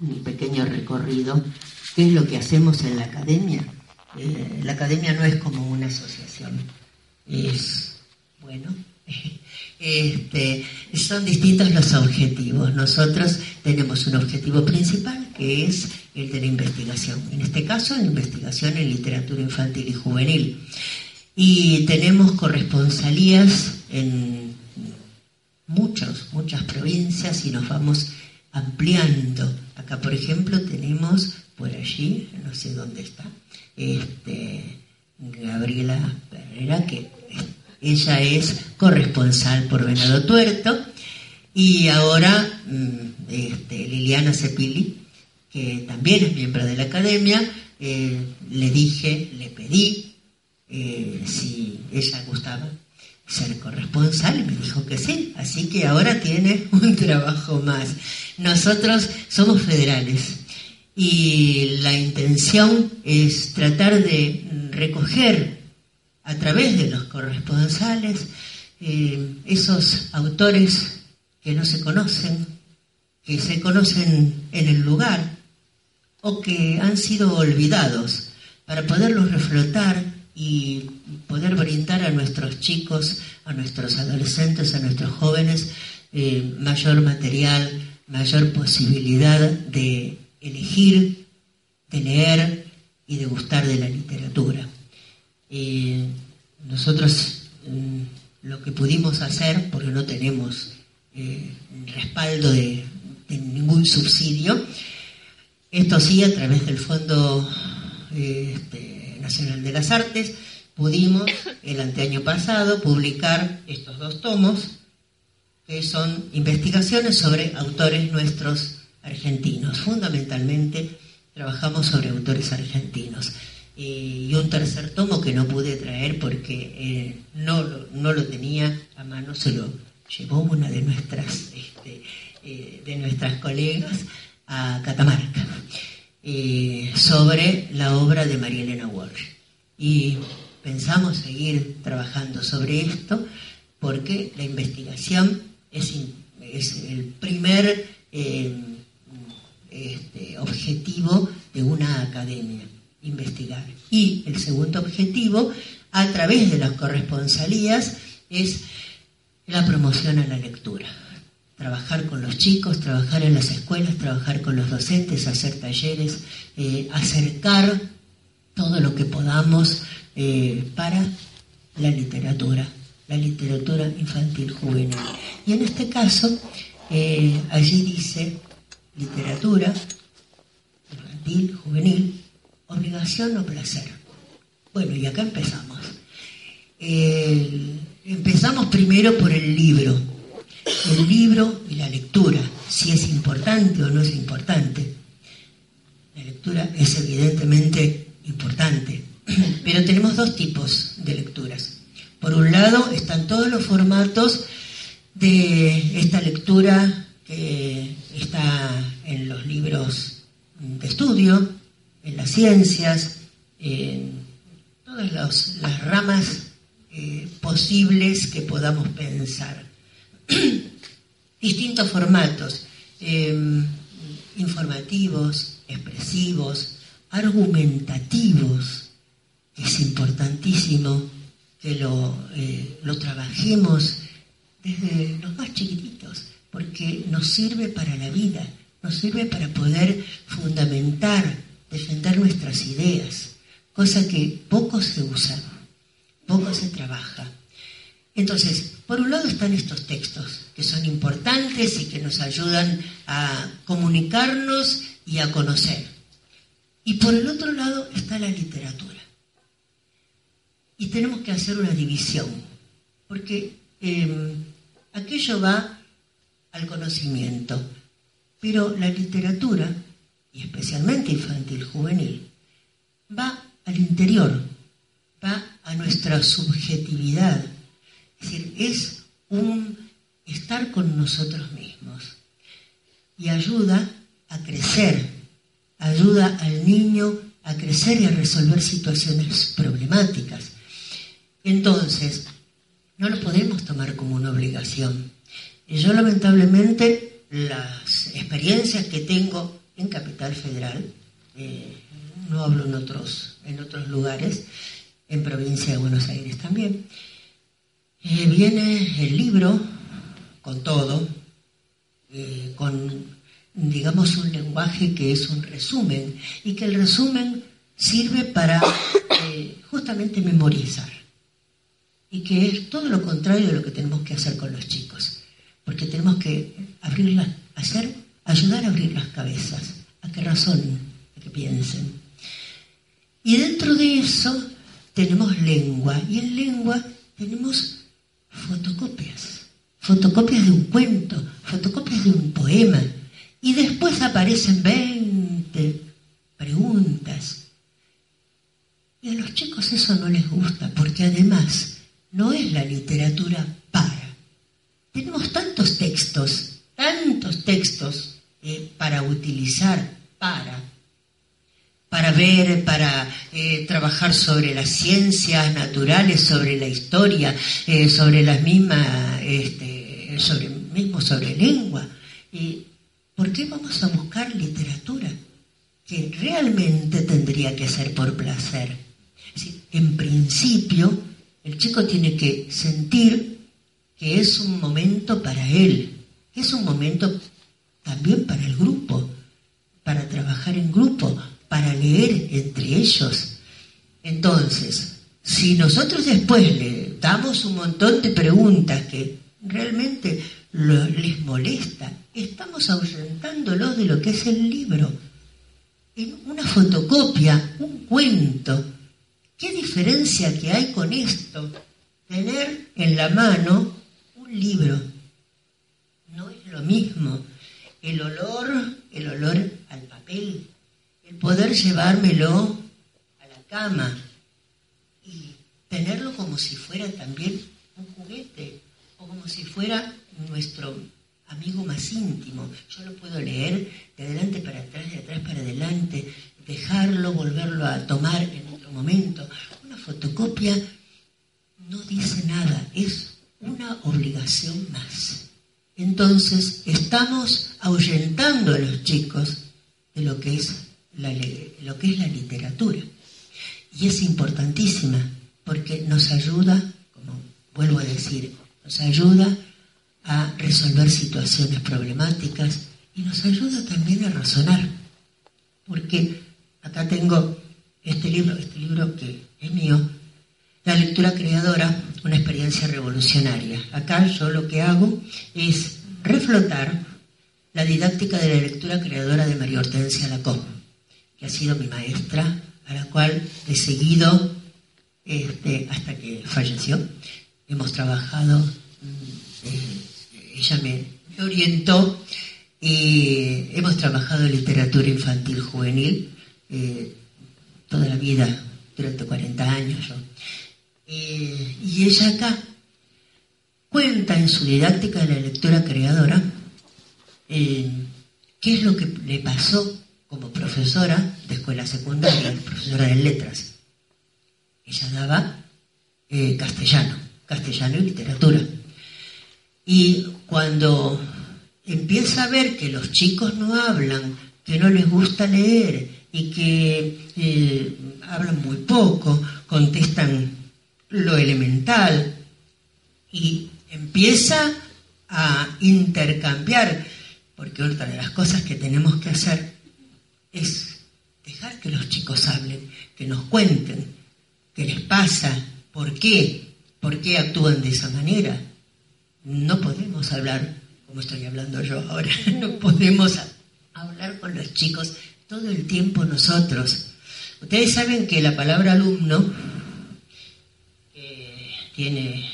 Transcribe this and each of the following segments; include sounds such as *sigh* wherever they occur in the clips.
un pequeño recorrido, ¿qué es lo que hacemos en la academia? Eh, la academia no es como una asociación, es, bueno, *laughs* este, son distintos los objetivos. Nosotros tenemos un objetivo principal que es el de la investigación, en este caso la investigación en literatura infantil y juvenil. Y tenemos corresponsalías en muchos, muchas provincias y nos vamos ampliando. Acá, por ejemplo, tenemos por allí, no sé dónde está, este, Gabriela Herrera, que ella es corresponsal por Venado Tuerto, y ahora mm, este, Liliana Cepili, que también es miembro de la academia, eh, le dije, le pedí eh, si ella gustaba ser corresponsal me dijo que sí, así que ahora tiene *laughs* un trabajo más. Nosotros somos federales y la intención es tratar de recoger a través de los corresponsales eh, esos autores que no se conocen, que se conocen en el lugar o que han sido olvidados, para poderlos reflotar y poder brindar a nuestros chicos, a nuestros adolescentes, a nuestros jóvenes eh, mayor material, mayor posibilidad de elegir, de leer y de gustar de la literatura. Eh, nosotros mm, lo que pudimos hacer, porque no tenemos eh, respaldo de, ningún subsidio, esto sí a través del Fondo este, Nacional de las Artes, pudimos el anteaño pasado publicar estos dos tomos, que son investigaciones sobre autores nuestros argentinos. Fundamentalmente trabajamos sobre autores argentinos. y un tercer tomo que no pude traer porque eh, no, no, lo tenía a mano, se lo llevó una de nuestras, este, eh, de nuestras colegas a Catamarca, eh, sobre la obra de María Elena Walsh. Y pensamos seguir trabajando sobre esto porque la investigación es, el primer eh, este, objetivo de una academia, investigar. Y el segundo objetivo, a través de las corresponsalías, es la promoción a la lectura. Trabajar con los chicos, trabajar en las escuelas, trabajar con los docentes, hacer talleres, eh, acercar todo lo que podamos eh, para la literatura la literatura infantil juvenil. Y en este caso, eh, allí dice literatura infantil, juvenil, obligación o placer. Bueno, y acá empezamos. empezamos primero por el libro. El libro y la lectura, si es importante o no es importante. La lectura es evidentemente importante, *clears throat* pero tenemos dos tipos de lecturas por un lado están todos los formatos de esta lectura que está en los libros de estudio, en las ciencias, en todas las ramas eh, posibles que podamos pensar. *clears throat* Distintos formatos, em, informativos, expresivos, argumentativos, es importantísimo que lo, eh, lo trabajemos desde los más chiquititos, porque nos sirve para la vida, nos sirve para poder fundamentar, defender nuestras ideas, cosa que poco se usa, poco se trabaja. Entonces, por un lado están estos textos, que son importantes y que nos ayudan a comunicarnos y a conocer. Y por el otro lado está la literatura. Y tenemos que hacer una división, porque em, aquello va al conocimiento, Pero la literatura, y especialmente infantil juvenil, va al interior, va a nuestra subjetividad. Es decir, es un estar con nosotros mismos y ayuda a crecer, ayuda al niño a crecer y a resolver situaciones problemáticas. Entonces, no lo podemos tomar como una obligación. Yo lamentablemente las experiencias que tengo en Capital Federal, eh, no hablo en otros, en otros lugares, en provincia de Buenos Aires también, eh, viene el libro con todo, eh, con digamos, un lenguaje que es un resumen y que el resumen sirve para eh, justamente memorizar y que es todo lo contrario de lo que tenemos que hacer con los chicos, porque tenemos que abrirlas, hacer, ayudar a abrir las cabezas, a que razonen, a que piensen. Y dentro de eso tenemos lengua y en lengua tenemos fotocopias, fotocopias de un cuento, fotocopias de un poema, y después aparecen 20 preguntas. Y a los chicos eso no les gusta, porque además no es la literatura para. Tenemos tantos textos, tantos textos eh, para utilizar para, para ver, para eh, trabajar sobre las ciencias naturales, sobre la historia, eh, sobre las mismas, este, sobre, mismo sobre lengua. Y ¿Por qué vamos a buscar literatura que realmente tendría que ser por placer? en principio, el chico tiene que sentir que es un momento para él, es un momento también para el grupo, para trabajar en grupo, para leer entre ellos. Entonces, si nosotros después le damos un montón de preguntas que realmente les molesta, estamos ahuyentándolos de lo que es el libro. En una fotocopia, un cuento. ¿Qué diferencia que hay con esto? Tener en la mano un libro. No es lo mismo. El olor, el olor al papel, el poder llevármelo a la cama y tenerlo como si fuera también un juguete o como si fuera nuestro amigo más íntimo. Yo lo puedo leer de adelante para atrás, de atrás para adelante, dejarlo, volverlo a tomar en otro momento. Una fotocopia no dice nada, es una obligación más. Entonces, estamos ahuyentando a los chicos de lo que es la, lo que es la literatura. Y es importantísima porque nos ayuda, como vuelvo a decir, nos ayuda a resolver situaciones problemáticas y nos ayuda también a razonar. Porque acá tengo este libro, este libro que es mío, La lectura creadora, una experiencia revolucionaria. Acá yo lo que hago es reflotar la didáctica de la lectura creadora de María Hortensia Lacó, que ha sido mi maestra, a la cual he seguido este, hasta que falleció. Hemos trabajado mm, eh, ella me, orientó y hemos trabajado en literatura infantil juvenil eh, toda la vida, durante 40 años. Eh, y ella acá cuenta en su didáctica de la lectura creadora eh, qué es lo que le pasó como profesora de escuela secundaria, profesora de letras. Ella daba castellano, castellano y literatura. Y cuando empieza a ver que los chicos no hablan, que no les gusta leer y que eh, hablan muy poco, contestan lo elemental y empieza a intercambiar, porque otra de las cosas que tenemos que hacer es dejar que los chicos hablen, que nos cuenten qué les pasa, por qué, por qué actúan de esa manera no podemos hablar como estoy hablando yo ahora, *laughs* no podemos hablar con los chicos todo el tiempo nosotros. Ustedes saben que la palabra alumno tiene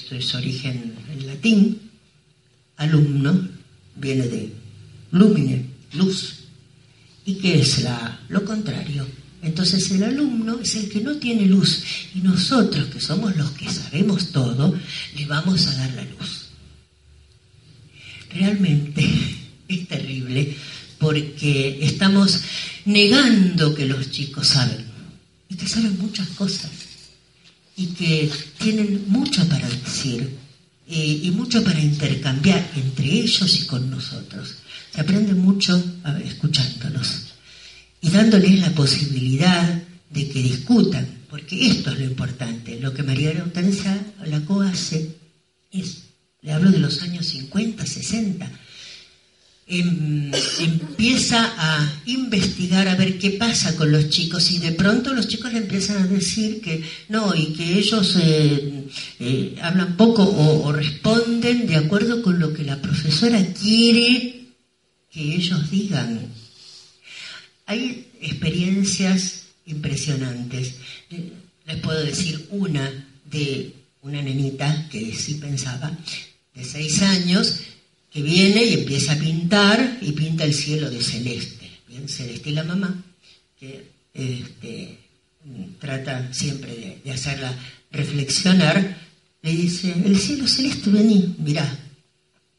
su origen en latín, alumno viene de lumine, luz. ¿Y qué es lo contrario? Entonces el alumno es el que no tiene luz y nosotros, que somos los que sabemos todo, le vamos a dar la luz. Realmente *laughs* es terrible porque estamos negando que los chicos saben y que saben muchas cosas y que tienen mucho para decir eh, y mucho para intercambiar entre ellos y con nosotros. Se aprende mucho escuchándolos y dándoles la posibilidad de que discutan, porque esto es lo importante. Lo que María Hortensia Lacó hace es, le hablo de los años 50, 60, Em, *laughs* empieza a investigar a ver qué pasa con los chicos y de pronto los chicos le empiezan a decir que no y que ellos eh, eh, hablan poco o, responden de acuerdo con lo que la profesora quiere que ellos digan. Hay experiencias impresionantes. Les puedo decir una de una nenita que sí pensaba, de seis años, que viene y empieza a pintar y pinta el cielo de celeste, bien celeste. Y la mamá, que este, trata siempre de, hacerla reflexionar, le dice, el cielo celeste, vení, mirá,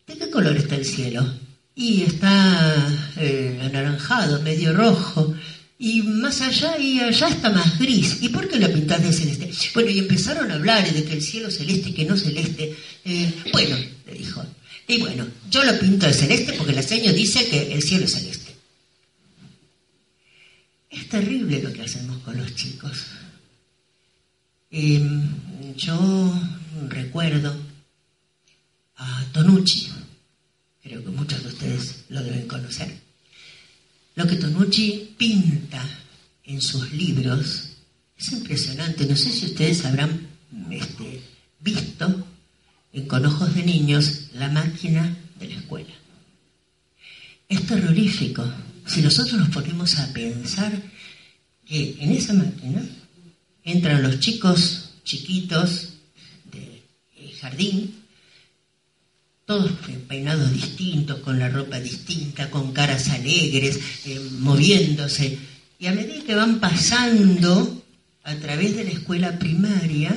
¿de qué color está el cielo? Y está eh, anaranjado, medio rojo, y más allá y allá está más gris. ¿Y por qué lo pintas de celeste? Bueno, y empezaron a hablar de que el cielo celeste y que no celeste. Eh, bueno, le dijo, y bueno, yo lo pinto de celeste porque la seño dice que el cielo es celeste. Es terrible lo que hacemos con los chicos. Em, yo recuerdo a Tonucci, creo que muchos de ustedes lo deben conocer. Lo que Tonucci pinta en sus libros es impresionante. No sé si ustedes habrán este, visto con ojos de niños la máquina de la escuela. Es terrorífico. Si nosotros nos ponemos a pensar que en esa máquina entran los chicos chiquitos de jardín, todos peinados distintos, con la ropa distinta, con caras alegres, eh, moviéndose. Y a medida que van pasando a través de la escuela primaria,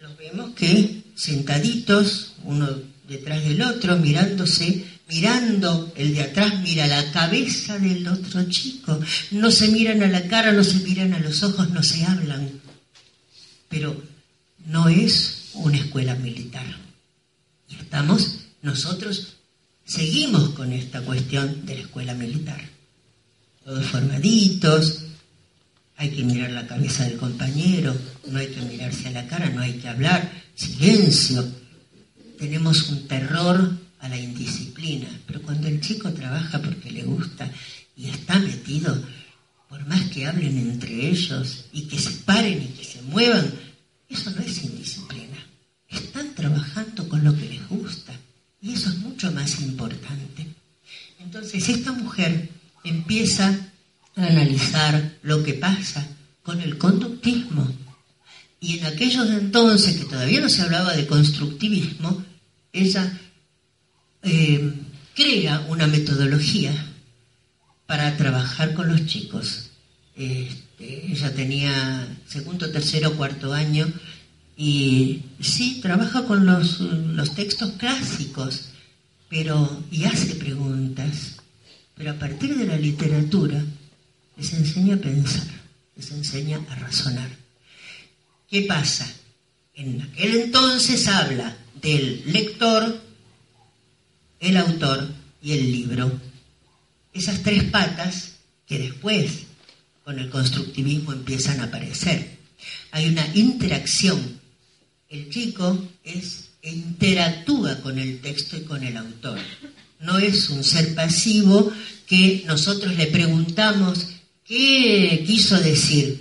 los vemos que sentaditos, uno detrás del otro, mirándose, mirando, el de atrás mira la cabeza del otro chico, no se miran a la cara, no se miran a los ojos, no se hablan. Pero no es una escuela militar. Y estamos, nosotros seguimos con esta cuestión de la escuela militar. Todos formaditos, hay que mirar la cabeza del compañero, no hay que mirarse a la cara, no hay que hablar, silencio. Tenemos un terror a la indisciplina, pero cuando el chico trabaja porque le gusta y está metido, por más que hablen entre ellos y que se paren y que se muevan, eso no es indisciplina. Están trabajando con lo que les gusta y eso es mucho más importante. Entonces esta mujer empieza a analizar lo que pasa con el conductismo y en aquellos entonces, que todavía no se hablaba de constructivismo, ella eh, crea una metodología para trabajar con los chicos. Este, ella tenía segundo, tercero, cuarto año y sí, trabaja con los, los textos clásicos, pero y hace preguntas. Pero a partir de la literatura les enseña a pensar, les enseña a razonar. ¿Qué pasa? En aquel entonces habla del lector, el autor y el libro. Esas tres patas que después con el constructivismo empiezan a aparecer. Hay una interacción. El chico es, interactúa con el texto y con el autor. No es un ser pasivo que nosotros le preguntamos qué quiso decir.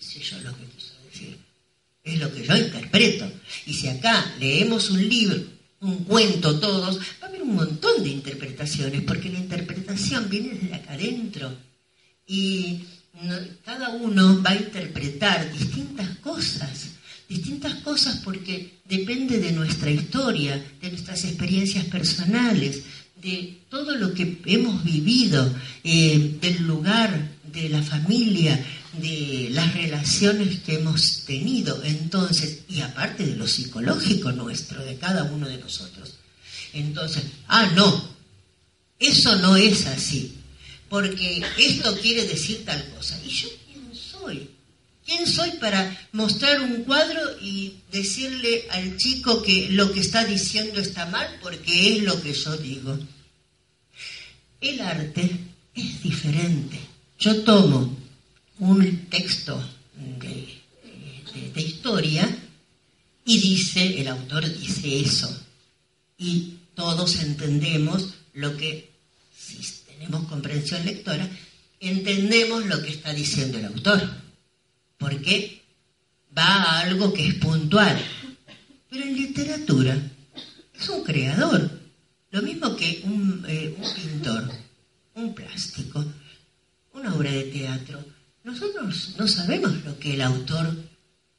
yo lo es lo que yo interpreto. Y si acá leemos un libro, un cuento todos, va a haber un montón de interpretaciones, porque la interpretación viene desde acá adentro. Y cada uno va a interpretar distintas cosas, distintas cosas porque depende de nuestra historia, de nuestras experiencias personales, de todo lo que hemos vivido, eh, del lugar, de la familia, de las relaciones que hemos tenido. Entonces, y aparte de lo psicológico nuestro, de cada uno de nosotros. Entonces, ah, no, eso no es así, porque esto quiere decir tal cosa. ¿Y yo? ¿Quién soy para mostrar un cuadro y decirle al chico que lo que está diciendo está mal porque es lo que yo digo? El arte es diferente. Yo tomo un texto de, historia y dice, el autor dice eso. Y todos entendemos lo que, si tenemos comprensión lectora, entendemos lo que está diciendo el autor. Porque va a algo que es puntual. Pero en literatura es un creador. Lo mismo que un, eh, un pintor, un plástico, una obra de teatro. Nosotros no sabemos lo que el autor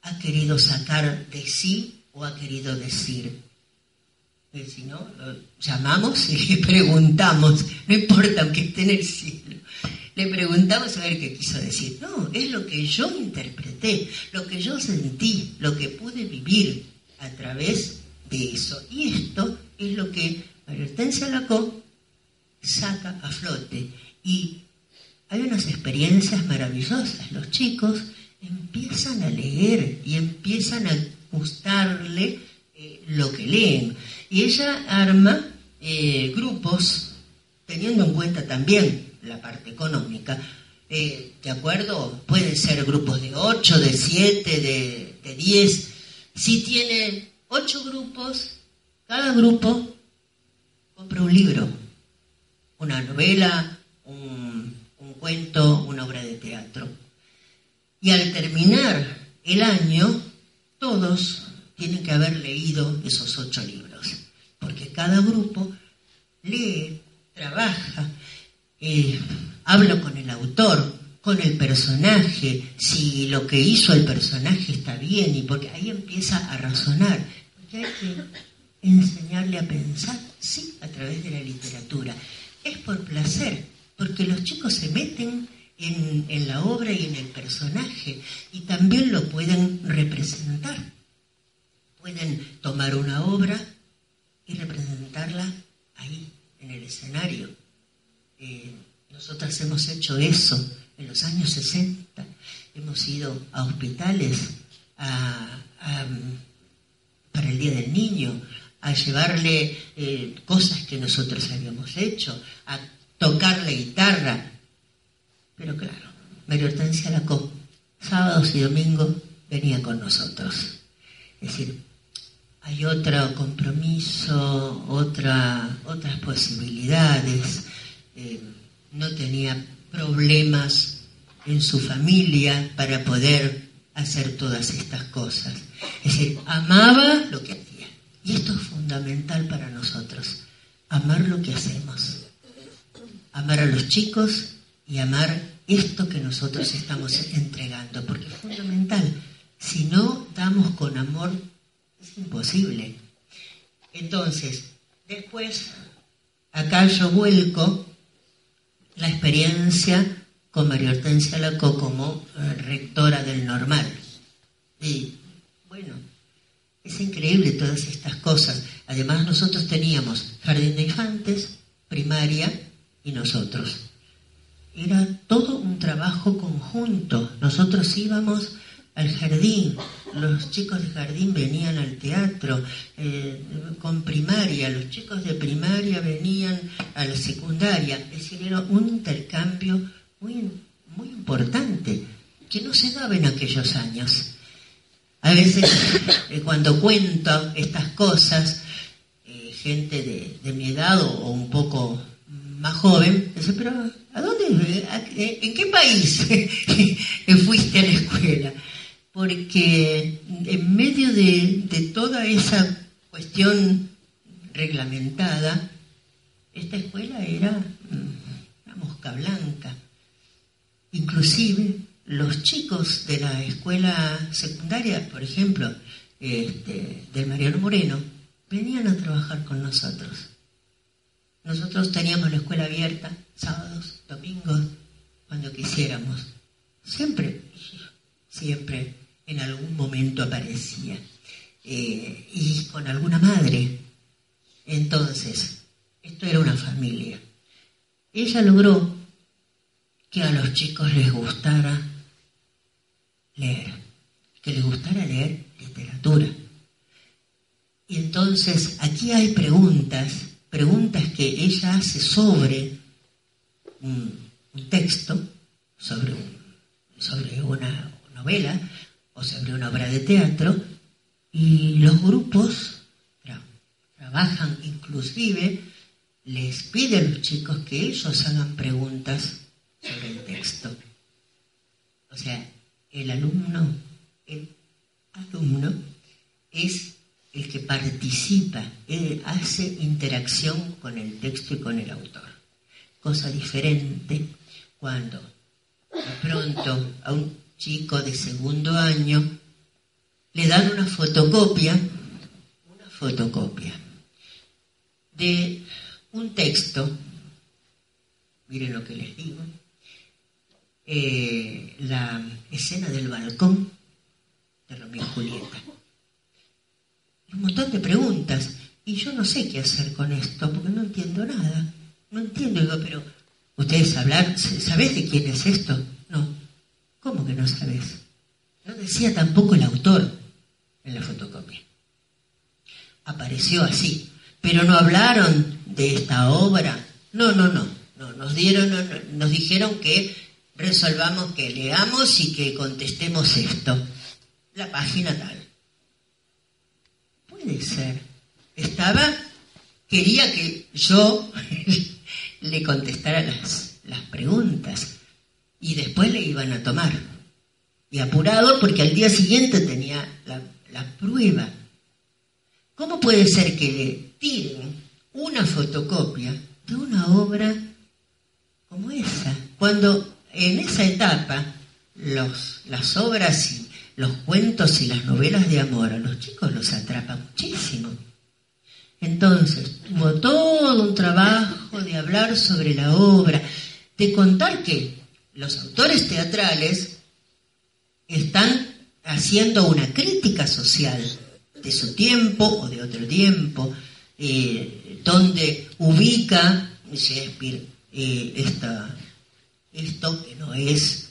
ha querido sacar de sí o ha querido decir si no, llamamos y *laughs* le preguntamos, no importa aunque esté en el cielo, le preguntamos a ver qué quiso decir. No, es lo que yo interpreté, lo que yo sentí, lo que pude vivir a través de eso. Y esto es lo que María Hortensia Lacó saca a flote. Y hay unas experiencias maravillosas. Los chicos empiezan a leer y empiezan a gustarle eh, lo que leen. Y ella arma eh, grupos, teniendo en cuenta también la parte económica, eh, ¿de acuerdo? Pueden ser grupos de 8, de 7, de, de 10. Si tiene 8 grupos, cada grupo compra un libro, una novela, un, un cuento, una obra de teatro. Y al terminar el año, todos tienen que haber leído esos ocho libros, porque cada grupo lee, trabaja, eh, habla con el autor, con el personaje, si lo que hizo el personaje está bien, y porque ahí empieza a razonar, porque hay que enseñarle a pensar, sí, a través de la literatura. Es por placer, porque los chicos se meten en, en la obra y en el personaje y también lo pueden representar pueden tomar una obra y representarla ahí, en el escenario. Nosotras hemos hecho eso en los años 60. Hemos ido a hospitales para el Día del Niño, a llevarle eh, cosas que nosotros habíamos hecho, a tocar la guitarra. Pero claro, María Hortensia Lacó, sábados y domingos, venía con nosotros. Es decir, hay otro compromiso, otra, otras posibilidades, eh, no tenía problemas en su familia para poder hacer todas estas cosas. Es decir, amaba lo que hacía. Y esto es fundamental para nosotros, amar lo que hacemos, amar a los chicos y amar esto que nosotros estamos entregando, porque es fundamental. Si no damos con amor es imposible. Entonces, después, acá yo vuelco la experiencia con María Hortensia Lacó como eh, rectora del normal. Y bueno, es increíble todas estas cosas. Además nosotros teníamos jardín de infantes, primaria y nosotros. Era todo un trabajo conjunto. Nosotros íbamos al jardín. Los chicos de jardín venían al teatro eh, con primaria, los chicos de primaria venían a la secundaria. Es decir, era un intercambio muy, muy importante que no se daba en aquellos años. A veces *laughs* eh, cuando cuento estas cosas, eh, gente de, de, mi edad o, un poco más joven, dice, pero ¿a dónde? ¿En qué país *laughs* fuiste a la escuela? Porque en medio de, toda esa cuestión reglamentada, esta escuela era mm, una mosca blanca. Inclusive los chicos de la escuela secundaria, por ejemplo, este, del Mariano Moreno, venían a trabajar con nosotros. nosotros teníamos la escuela abierta sábados, domingos, cuando quisiéramos. Siempre, siempre en algún momento aparecía. Eh, y con alguna madre. Entonces, esto era una familia. Ella logró que a los chicos les gustara leer, que les gustara leer literatura. Y entonces aquí hay preguntas, preguntas que ella hace sobre un, texto, sobre, sobre una novela o sobre una obra de teatro, y los grupos trabajan inclusive, les piden a los chicos que ellos hagan preguntas sobre el texto. O sea, el alumno, el alumno es el que participa, él hace interacción con el texto y con el autor. Cosa diferente cuando de pronto a un chico de segundo año le dan una fotocopia, una fotocopia de un texto, miren lo que les digo, eh, la escena del balcón de Romeo y Julieta un montón de preguntas. Y yo no sé qué hacer con esto, porque no entiendo nada. No entiendo. Digo, pero, ¿ustedes hablan? ¿Sabés de quién es esto? ¿Cómo que no sabes? No decía tampoco el autor en la fotocopia. Apareció así. Pero no hablaron de esta obra. No, no, no. no nos, dieron, nos dijeron que resolvamos, que leamos y que contestemos esto. La página tal puede ser. Estaba, quería que yo *laughs* le contestara las, las preguntas y después le iban a tomar. Y apurado porque al día siguiente tenía la, la prueba. ¿Cómo puede ser que le tiren una fotocopia de una obra como esa? Cuando en esa etapa los, las obras y los cuentos y las novelas de amor a los chicos los atrapa muchísimo. Entonces, tuvo todo un trabajo de hablar sobre la obra, de contar que los autores teatrales están haciendo una crítica social de su tiempo o de otro tiempo, eh, donde ubica Shakespeare eh, esto que no es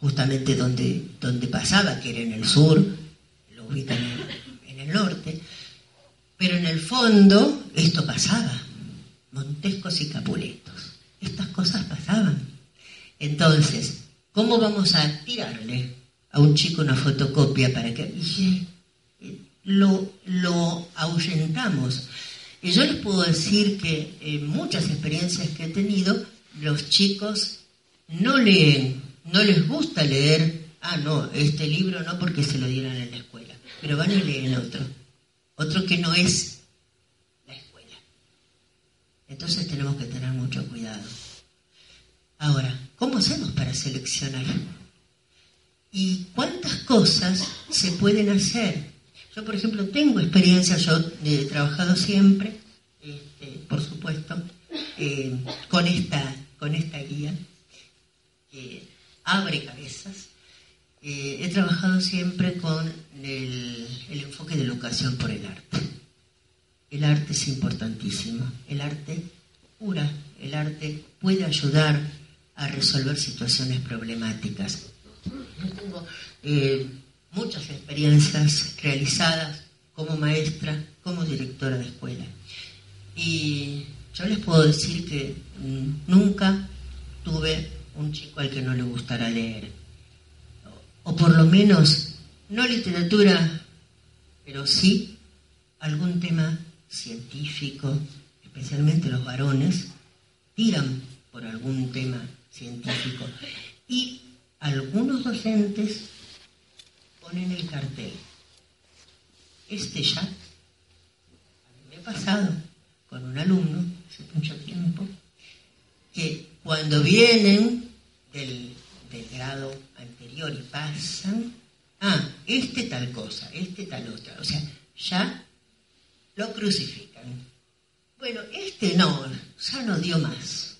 justamente donde, donde pasaba, que era en el sur, lo ubican en, el norte, pero en el fondo esto pasaba, Montescos y Capuletos, estas cosas pasaban. Entonces, ¿cómo vamos a tirarle a un chico una fotocopia para que lo, lo ahuyentamos? Y yo les puedo decir que en muchas experiencias que he tenido, los chicos no leen no les gusta leer, ah, no, este libro no porque se lo dieron en la escuela, pero van y leen otro, otro que no es la escuela. Entonces tenemos que tener mucho cuidado. Ahora, ¿cómo hacemos para seleccionar? ¿Y cuántas cosas se pueden hacer? Yo, por ejemplo, tengo experiencia, yo he trabajado siempre, este, por supuesto, eh, con, esta, con esta guía abre cabezas. Eh, he trabajado siempre con el, enfoque de educación por el arte. El arte es importantísimo. El arte cura, el arte puede ayudar a resolver situaciones problemáticas. Yo tengo eh, muchas experiencias realizadas como maestra, como directora de escuela. Y yo les puedo decir que mm, nunca tuve un chico al que no le gustara leer. O por lo menos, no literatura, pero sí algún tema científico, especialmente los varones, tiran por algún tema científico. Y algunos docentes ponen el cartel. Este ya, a mí me ha pasado con un alumno hace mucho tiempo, que cuando vienen del, grado anterior y pasan, ah, este tal cosa, este tal otra, o sea, ya lo crucifican. Bueno, este no, ya no dio más.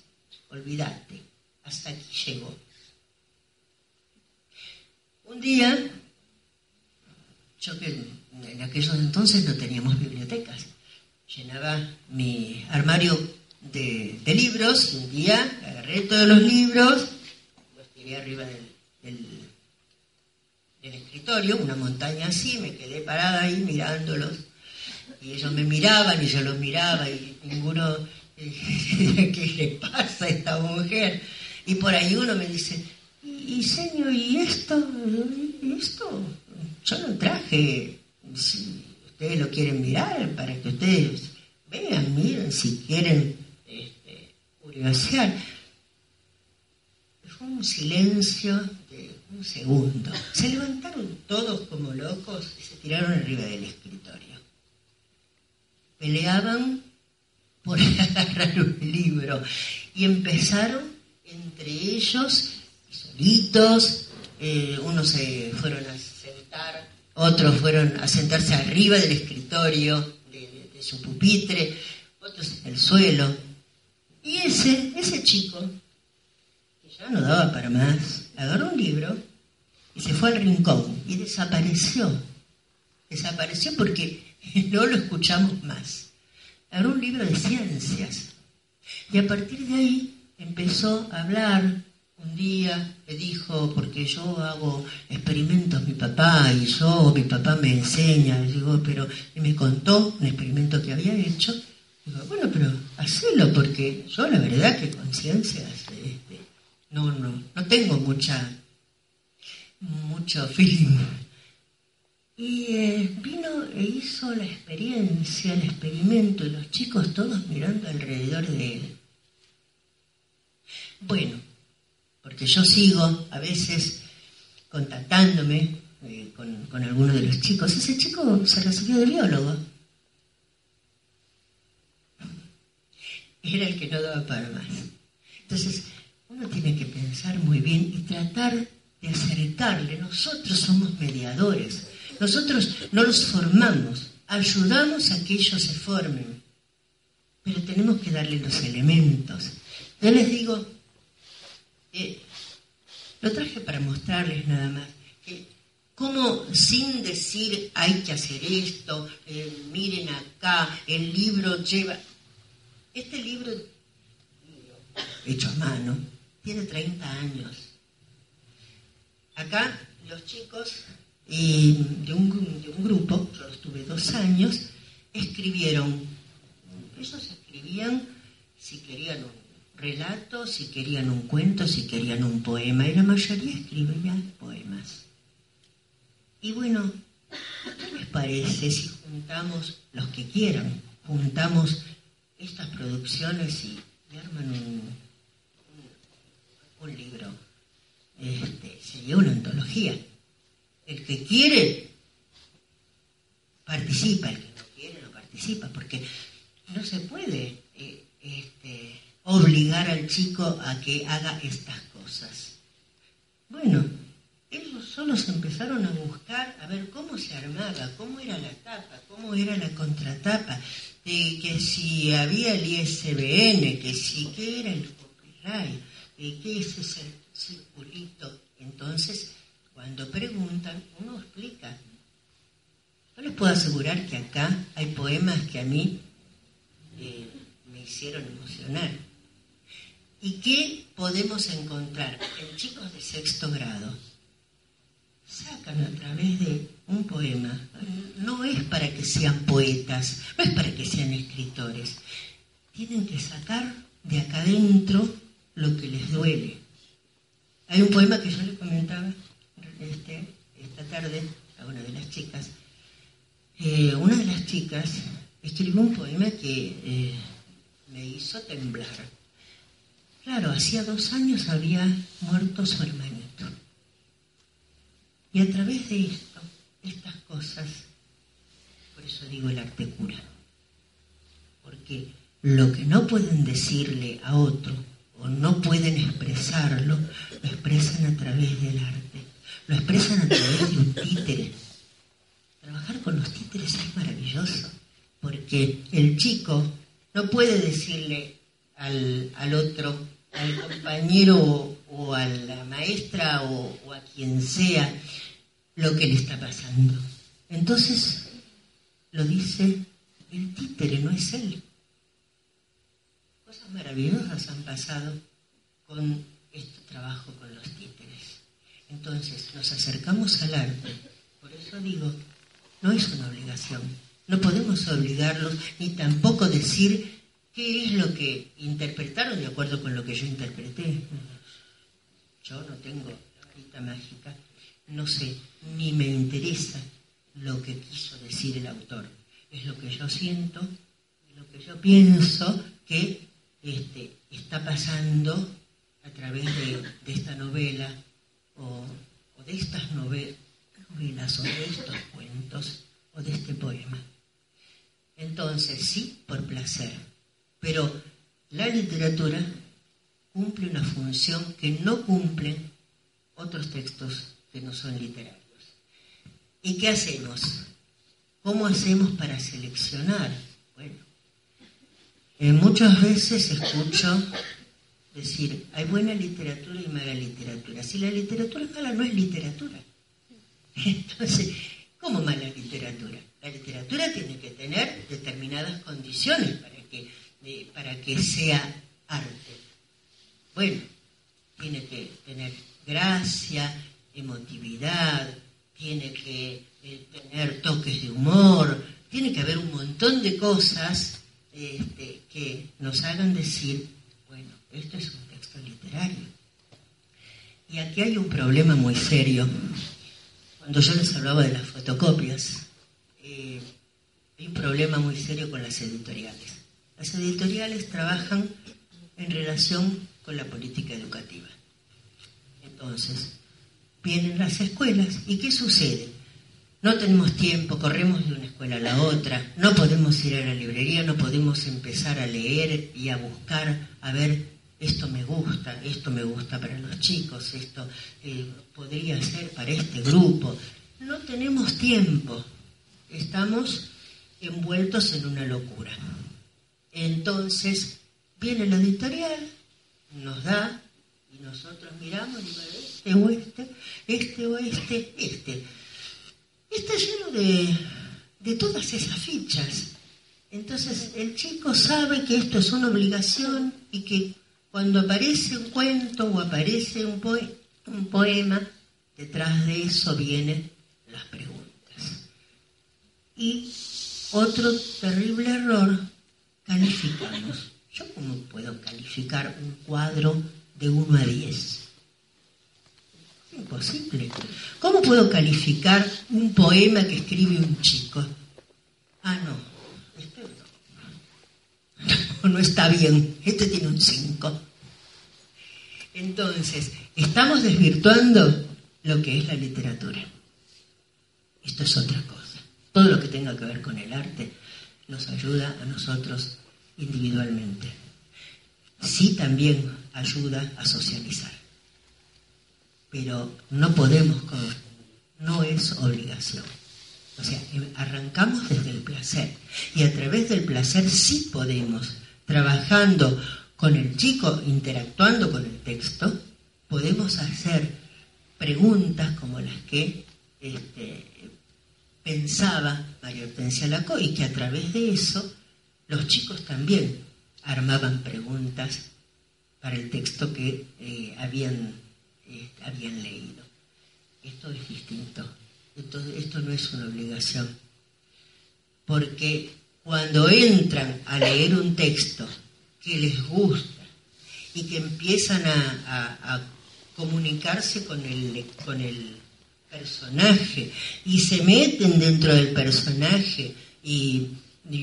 Olvídate, hasta aquí llegó. Un día, yo que en aquellos entonces no teníamos bibliotecas, llenaba mi armario de, libros y un día agarré todos los libros, los tiré arriba del, del escritorio, una montaña así, me quedé parada ahí mirándolos y ellos me miraban y yo los miraba y ninguno, *laughs* ¿qué le pasa a esta mujer? Y por ahí uno me dice, y, señor, ¿y esto? ¿Y esto? Yo lo traje, si ustedes lo quieren mirar, para que ustedes vean, miren, si quieren este, curiosear. Fue un silencio de un segundo. Se levantaron todos como locos y se tiraron arriba del escritorio peleaban por *laughs* agarrar un libro y empezaron entre ellos, solitos, eh, unos se fueron a sentar, otros fueron a sentarse arriba del escritorio, de, su pupitre, otros en el suelo. Y ese, ese chico, que ya no daba para más, agarró un libro y se fue al rincón y desapareció. Desapareció porque *laughs* no lo escuchamos más. Era un libro de ciencias. Y a partir de ahí empezó a hablar. Un día me dijo, porque yo hago experimentos mi papá y yo, mi papá me enseña, digo, pero me contó un experimento que había hecho. Digo, bueno, pero hacelo, porque yo la verdad que conciencias, este, no, no, no tengo mucha, mucho feeling y eh, vino e hizo la experiencia, el experimento, y los chicos todos mirando alrededor de él. Bueno, porque yo sigo a veces contactándome eh, con, alguno de los chicos. Ese chico se recibió de biólogo. Era el que no daba para más. Entonces, uno tiene que pensar muy bien y tratar de acercarle. Nosotros somos mediadores nosotros no los formamos, ayudamos a que ellos se formen, pero tenemos que darle los elementos. Yo les digo, eh, lo traje para mostrarles nada más, que como sin decir hay que hacer esto, eh, miren acá, el libro lleva... Este libro, hecho a mano, tiene 30 años. Acá los chicos y de, un, de un grupo, yo estuve dos años, escribieron, ellos escribían si querían un relato, si querían un cuento, si querían un poema, y la mayoría escribían poemas. Y bueno, ¿qué les parece si juntamos los que quieran, juntamos estas producciones y, arman un, un, libro? Este, sería una antología. El que quiere, participa, el que no quiere, no participa, porque no se puede eh, este, obligar al chico a que haga estas cosas. Bueno, ellos solos empezaron a buscar a ver cómo se armaba, cómo era la tapa, cómo era la contratapa, de que si había el ISBN, que si qué era el copyright, de qué es ese circulito. Entonces cuando preguntan, uno explica. Yo les puedo asegurar que acá hay poemas que a mí eh, me hicieron emocionar. ¿Y qué podemos encontrar en chicos de sexto grado? Sacan a través de un poema. No es para que sean poetas, no es para que sean escritores. Tienen que sacar de acá adentro lo que les duele. Hay un poema que yo les comentaba este, esta tarde a una de las chicas. Eh, una de las chicas escribió un poema que eh, me hizo temblar. Claro, hacía dos años había muerto su hermanito. Y a través de esto, estas cosas, por eso digo el arte cura. Porque lo que no pueden decirle a otro o no pueden expresarlo, lo expresan a través del arte lo expresan a través de un títere. Trabajar con los títeres es maravilloso, porque el chico no puede decirle al, otro, al compañero o, a la maestra o, a quien sea lo que le está pasando. Entonces lo dice el títere, no es él. Cosas maravillosas han pasado con este trabajo con los títeres. Entonces nos acercamos al arte. Por eso digo, no es una obligación. No podemos obligarlos ni tampoco decir qué es lo que interpretaron de acuerdo con lo que yo interpreté. Yo no tengo la varita mágica, no sé, ni me interesa lo que quiso decir el autor. Es lo que yo siento, lo que yo pienso que este, está pasando a través de, esta novela o, de estas novelas o de estos cuentos o de este poema. Entonces, sí, por placer, pero la literatura cumple una función que no cumplen otros textos que no son literarios. ¿Y qué hacemos? ¿Cómo hacemos para seleccionar? Bueno, eh, muchas veces escucho decir, hay buena literatura y mala literatura. Si la literatura es mala, no es literatura. *laughs* Entonces, ¿cómo mala literatura? La literatura tiene que tener determinadas condiciones para que, para que sea arte. Bueno, tiene que tener gracia, emotividad, tiene que eh, tener toques de humor, tiene que haber un montón de cosas este, que nos hagan decir, bueno, esto es un texto literario. Y aquí hay un problema muy serio. Cuando yo les hablaba de las fotocopias, eh, hay un problema muy serio con las editoriales. Las editoriales trabajan en relación con la política educativa. Entonces, vienen las escuelas y ¿qué sucede? No tenemos tiempo, corremos de una escuela a la otra, no podemos ir a la librería, no podemos empezar a leer y a buscar, a ver, esto me gusta, esto me gusta para los chicos, esto eh, podría ser para este grupo. No tenemos tiempo, estamos envueltos en una locura. Entonces, viene la editorial, nos da, y nosotros miramos y este o este, este o este, este. Está lleno de, de todas esas fichas. Entonces el chico sabe que esto es una obligación y que cuando aparece un cuento o aparece un poema, detrás de eso vienen las preguntas. Y otro terrible error, calificamos. ¿Yo cómo puedo calificar un cuadro de 1 a 10? Imposible. ¿Cómo puedo calificar un poema que escribe un chico? Ah, no, este *laughs* no. No está bien, este tiene un 5. Entonces, estamos desvirtuando lo que es la literatura. Esto es otra cosa. Todo lo que tenga que ver con el arte nos ayuda a nosotros individualmente. Sí también ayuda a socializar. Pero no podemos, no es obligación. O sea, arrancamos desde el placer. Y a través del placer sí podemos, trabajando con el chico, interactuando con el texto, podemos hacer preguntas como las que este, pensaba María Hortensia Lacó y que a través de eso los chicos también armaban preguntas para el texto que eh, habían, eh, habían leído. Esto es distinto, esto, no es una obligación, porque cuando entran a leer un texto que les gusta y que empiezan a, a comunicarse con el, con el personaje y se meten dentro del personaje y,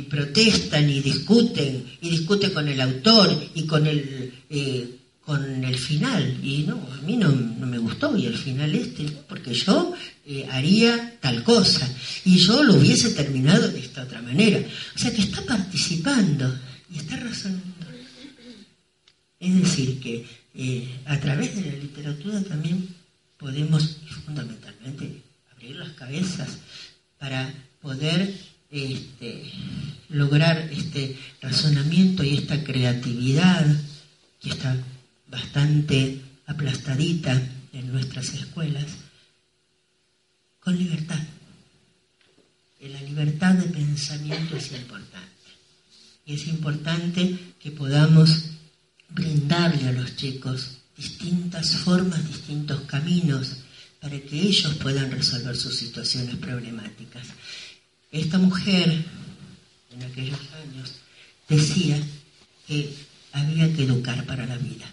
protestan y discuten y discuten con el autor y con el eh, con el final. Y no a mí no, me gustó y el final este porque yo eh, haría tal cosa y yo lo hubiese terminado de esta otra manera. O sea que está participando y está razonando. Es decir que eh, a través de la literatura también podemos fundamentalmente abrir las cabezas para poder este, lograr este razonamiento y esta creatividad que está bastante aplastadita en nuestras escuelas, con libertad. la libertad de pensamiento es importante. Y es importante que podamos brindarle a los chicos distintas formas, distintos caminos para que ellos puedan resolver sus situaciones problemáticas. Esta mujer, en aquellos años, decía que había que educar para la vida.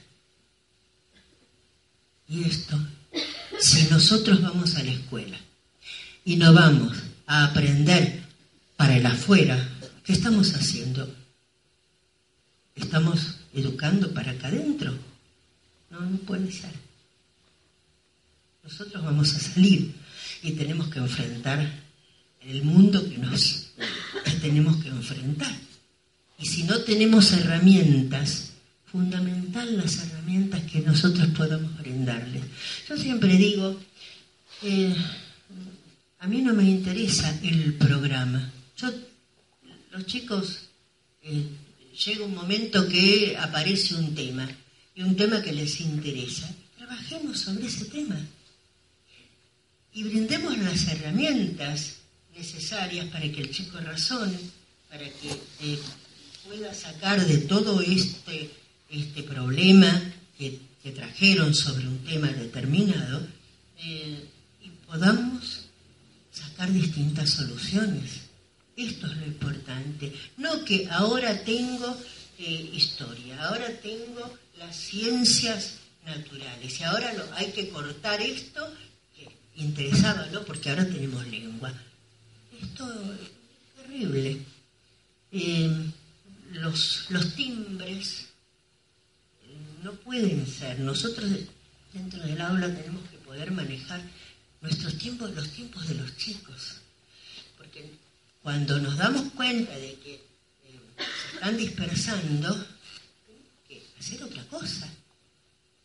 Y esto, si nosotros vamos a la escuela y no vamos a aprender para el afuera, ¿qué estamos haciendo? ¿Estamos educando para acá adentro? No, no puede ser. Nosotros vamos a salir y tenemos que enfrentar el mundo que nos *laughs* tenemos que enfrentar. Y si no tenemos herramientas, fundamental las herramientas que nosotros podamos brindarles. Yo siempre digo, eh, a mí no me interesa el programa. Yo, los chicos, eh, llega un momento que aparece un tema, y un tema que les interesa. Trabajemos sobre ese tema y brindemos las herramientas necesarias para que el chico razone, para que eh, pueda sacar de todo este, este problema que, trajeron sobre un tema determinado eh, y podamos sacar distintas soluciones. Esto es lo importante. No que ahora tengo eh, historia, ahora tengo las ciencias naturales y ahora hay que cortar esto que interesaba, ¿no? Porque ahora tenemos lengua. Esto es terrible. Eh, los, los timbres no pueden ser. Nosotros dentro del aula tenemos que poder manejar nuestros tiempos, los tiempos de los chicos. Porque cuando nos damos cuenta de que eh, se están dispersando, hacer otra cosa.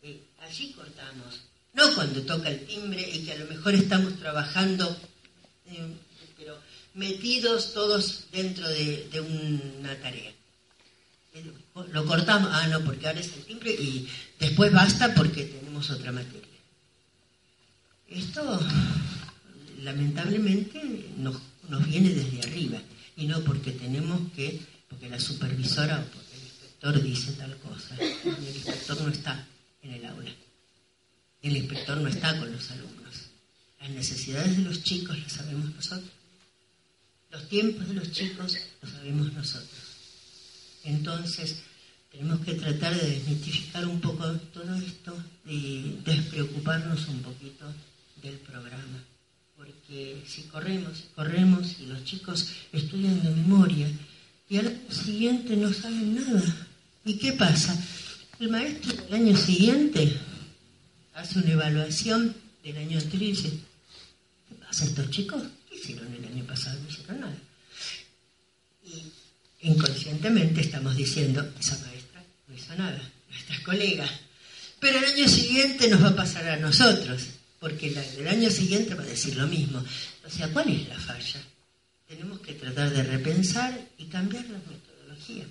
Eh, allí cortamos. No cuando toca el timbre y que a lo mejor estamos trabajando, eh, pero metidos todos dentro de, una tarea. Lo cortamos, ah, no, porque ahora es el timbre y después basta porque tenemos otra materia. Esto, lamentablemente, nos viene desde arriba y no porque tenemos que, porque la supervisora o inspector dice tal cosa. El inspector no está en el aula. El inspector no está con los alumnos. Las necesidades de los chicos las sabemos nosotros. Los tiempos de los chicos los sabemos nosotros. Entonces, tenemos que tratar de desmitificar un poco todo esto y despreocuparnos un poquito del programa porque si corremos, corremos y los chicos estudian de memoria y al siguiente no saben nada. ¿Y qué pasa? El maestro el año siguiente hace una evaluación del año anterior y dice, ¿qué pasa estos chicos? ¿Qué hicieron el año pasado? No hicieron nada. Y inconscientemente estamos diciendo, esa maestra no hizo nada, nuestras colegas. Pero el año siguiente nos va a pasar a nosotros porque el año siguiente va a decir lo mismo. O sea, ¿cuál es la falla? Tenemos que tratar de repensar y cambiar la metodología,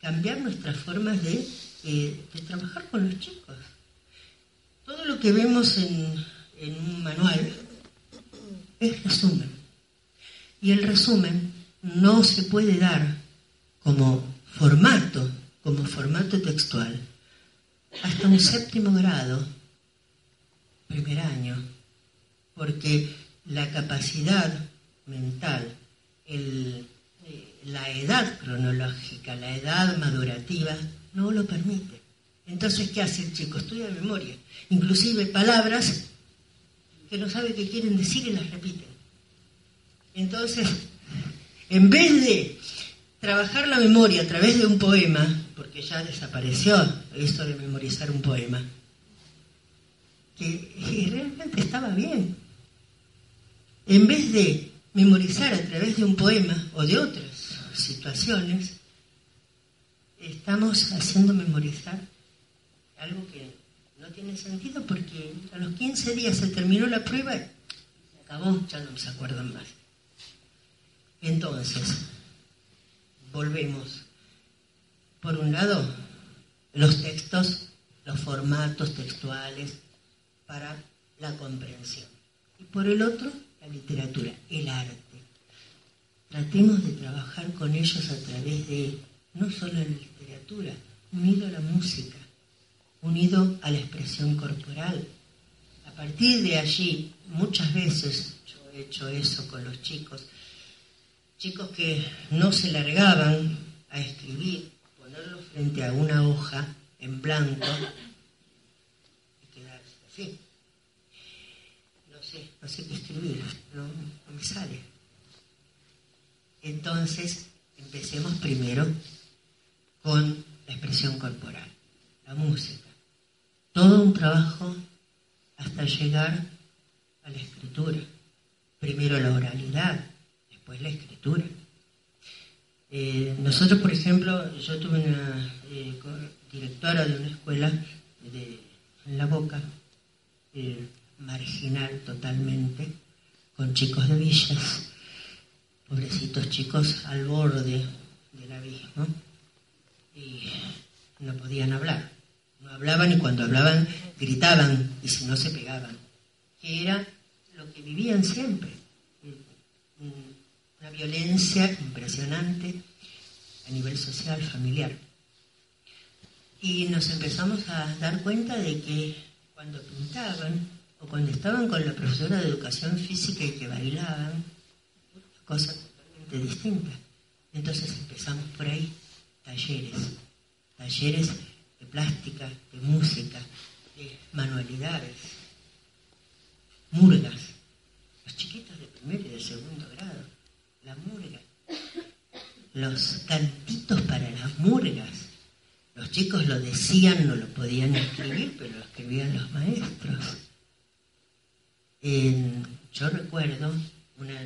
cambiar nuestras formas de, eh, trabajar con los chicos. Todo lo que vemos en, un manual es resumen. Y el resumen no se puede dar como formato, como formato textual, hasta un séptimo grado primer año, porque la capacidad mental, eh, la edad cronológica, la edad madurativa, no lo permite. Entonces, ¿qué hace el chico? Estudia memoria, inclusive palabras que no sabe qué quieren decir y las repiten. Entonces, en vez de trabajar la memoria a través de un poema, porque ya desapareció esto de memorizar un poema, que realmente estaba bien. En vez de memorizar a través de un poema o de otras situaciones, estamos haciendo memorizar algo que no tiene sentido porque a los 15 días se terminó la prueba y se acabó, ya no se acuerdan más. Entonces, volvemos. Por un lado, los textos, los formatos textuales para la comprensión. Y por el otro, la literatura, el arte. Tratemos de trabajar con ellos a través de no solo la literatura, unido a la música, unido a la expresión corporal. A partir de allí, muchas veces yo he hecho eso con los chicos, chicos que no se largaban a escribir, ponerlo frente a una hoja en blanco y quedarse así. No sé, no sé qué escribir, no me sale. Entonces, empecemos primero con la expresión corporal, la música. Todo un trabajo hasta llegar a la escritura. Primero la oralidad, después la escritura. Eh, nosotros, por ejemplo, yo tuve una eh, directora de una escuela en La Boca, eh, marginal totalmente, con chicos de villas, pobrecitos chicos al borde del abismo, y no podían hablar. No hablaban y cuando hablaban gritaban y si no se pegaban, que era lo que vivían siempre una violencia impresionante a nivel social, familiar. Y nos empezamos a dar cuenta de que cuando pintaban o cuando estaban con la profesora de educación física y que bailaban, cosa totalmente distinta. Entonces empezamos por ahí, talleres, talleres de plástica, de música, de manualidades, murgas, los chiquitos de primero y de segundo grado la murga, los cantitos para las murgas. Los chicos lo decían, no lo podían escribir, pero lo escribían los maestros. yo recuerdo una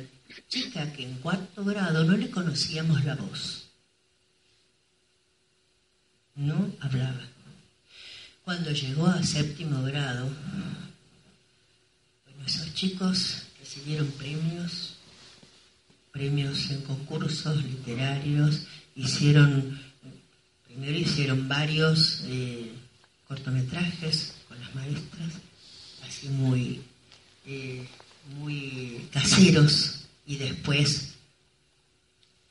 chica que en cuarto grado no le conocíamos la voz. No hablaba. Cuando llegó a séptimo grado, bueno, esos chicos recibieron premios premios en concursos literarios, hicieron, primero hicieron varios eh, cortometrajes con las maestras, así muy, eh, muy caseros, y después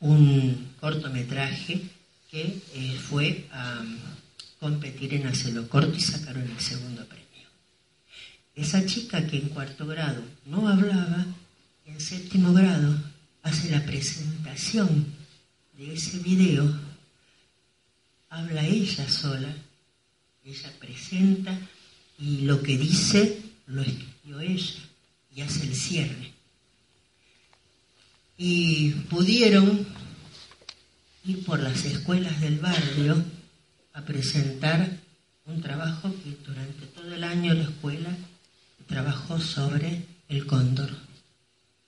un cortometraje que eh, fue a competir en Hacelo Corto y sacaron el segundo premio. Esa chica que en cuarto grado no hablaba, en séptimo grado hace la presentación de ese video, habla ella sola, ella presenta y lo que dice lo escribió ella y hace el cierre. Y pudieron ir por las escuelas del barrio a presentar un trabajo que durante todo el año la escuela trabajó sobre el cóndor.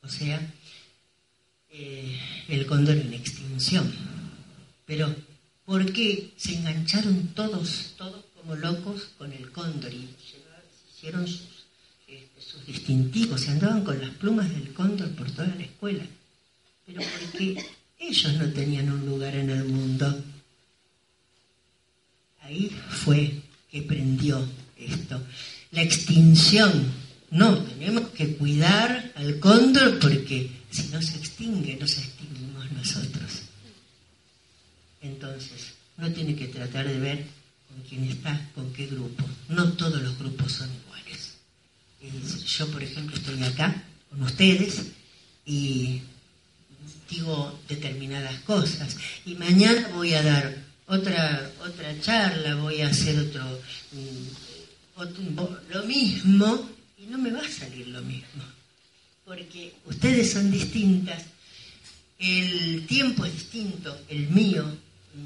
O sea, eh, el cóndor en extinción. Pero, ¿por qué se engancharon todos, todos como locos con el cóndor y hicieron sus, este, sus distintivos, se andaban con las plumas del cóndor por toda la escuela? Pero porque ellos no tenían un lugar en el mundo. Ahí fue que prendió esto. La extinción. No, tenemos que cuidar al cóndor porque si no se extingue, nos extinguimos nosotros. Entonces, uno tiene que tratar de ver con quién está, con qué grupo. No todos los grupos son iguales. Yo, por ejemplo, estoy acá con ustedes y digo determinadas cosas. Y mañana voy a dar otra, otra charla, voy a hacer otro, mm, otro lo mismo y no me va a salir lo mismo porque ustedes son distintas, el tiempo es distinto, el mío,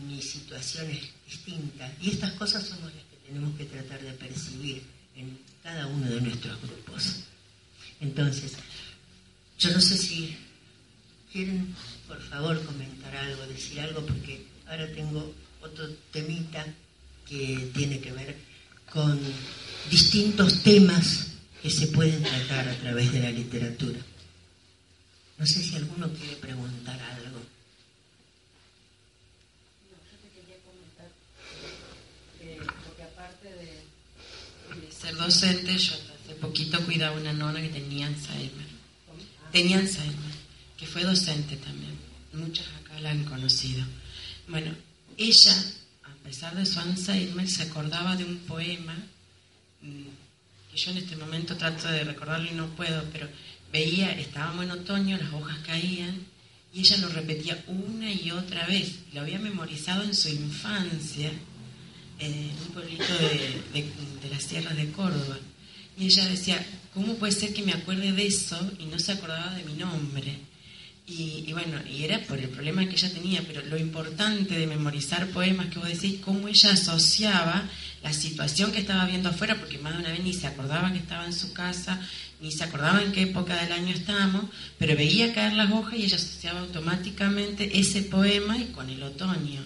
mi situación es distinta, y estas cosas somos las que tenemos que tratar de percibir en cada uno de nuestros grupos. Entonces, yo no sé si quieren, por favor, comentar algo, decir algo, porque ahora tengo otro temita que tiene que ver con distintos temas que se pueden tratar a través de la literatura. No sé si alguno quiere preguntar algo. No, yo te quería comentar eh, porque aparte de, ser docente, yo hasta hace poquito cuidaba una nona que tenía Alzheimer. Tenía Alzheimer, que fue docente también. Muchas acá la han conocido. Bueno, ella, a pesar de su Alzheimer, se acordaba de un poema mm, que yo en este momento trato de recordarlo y no puedo, pero veía, estábamos en otoño, las hojas caían y ella lo repetía una y otra vez. Lo había memorizado en su infancia en un pueblito de, de, las sierras de Córdoba. Y ella decía, ¿cómo puede ser que me acuerde de eso y no se acordaba de mi nombre? Y, y, bueno, y era por el problema que ella tenía, pero lo importante de memorizar poemas que vos decís, cómo ella asociaba la situación que estaba viendo afuera, porque más de una vez ni se acordaba que estaba en su casa, ni se acordaba en qué época del año estábamos, pero veía caer las hojas y ella asociaba automáticamente ese poema y con el otoño.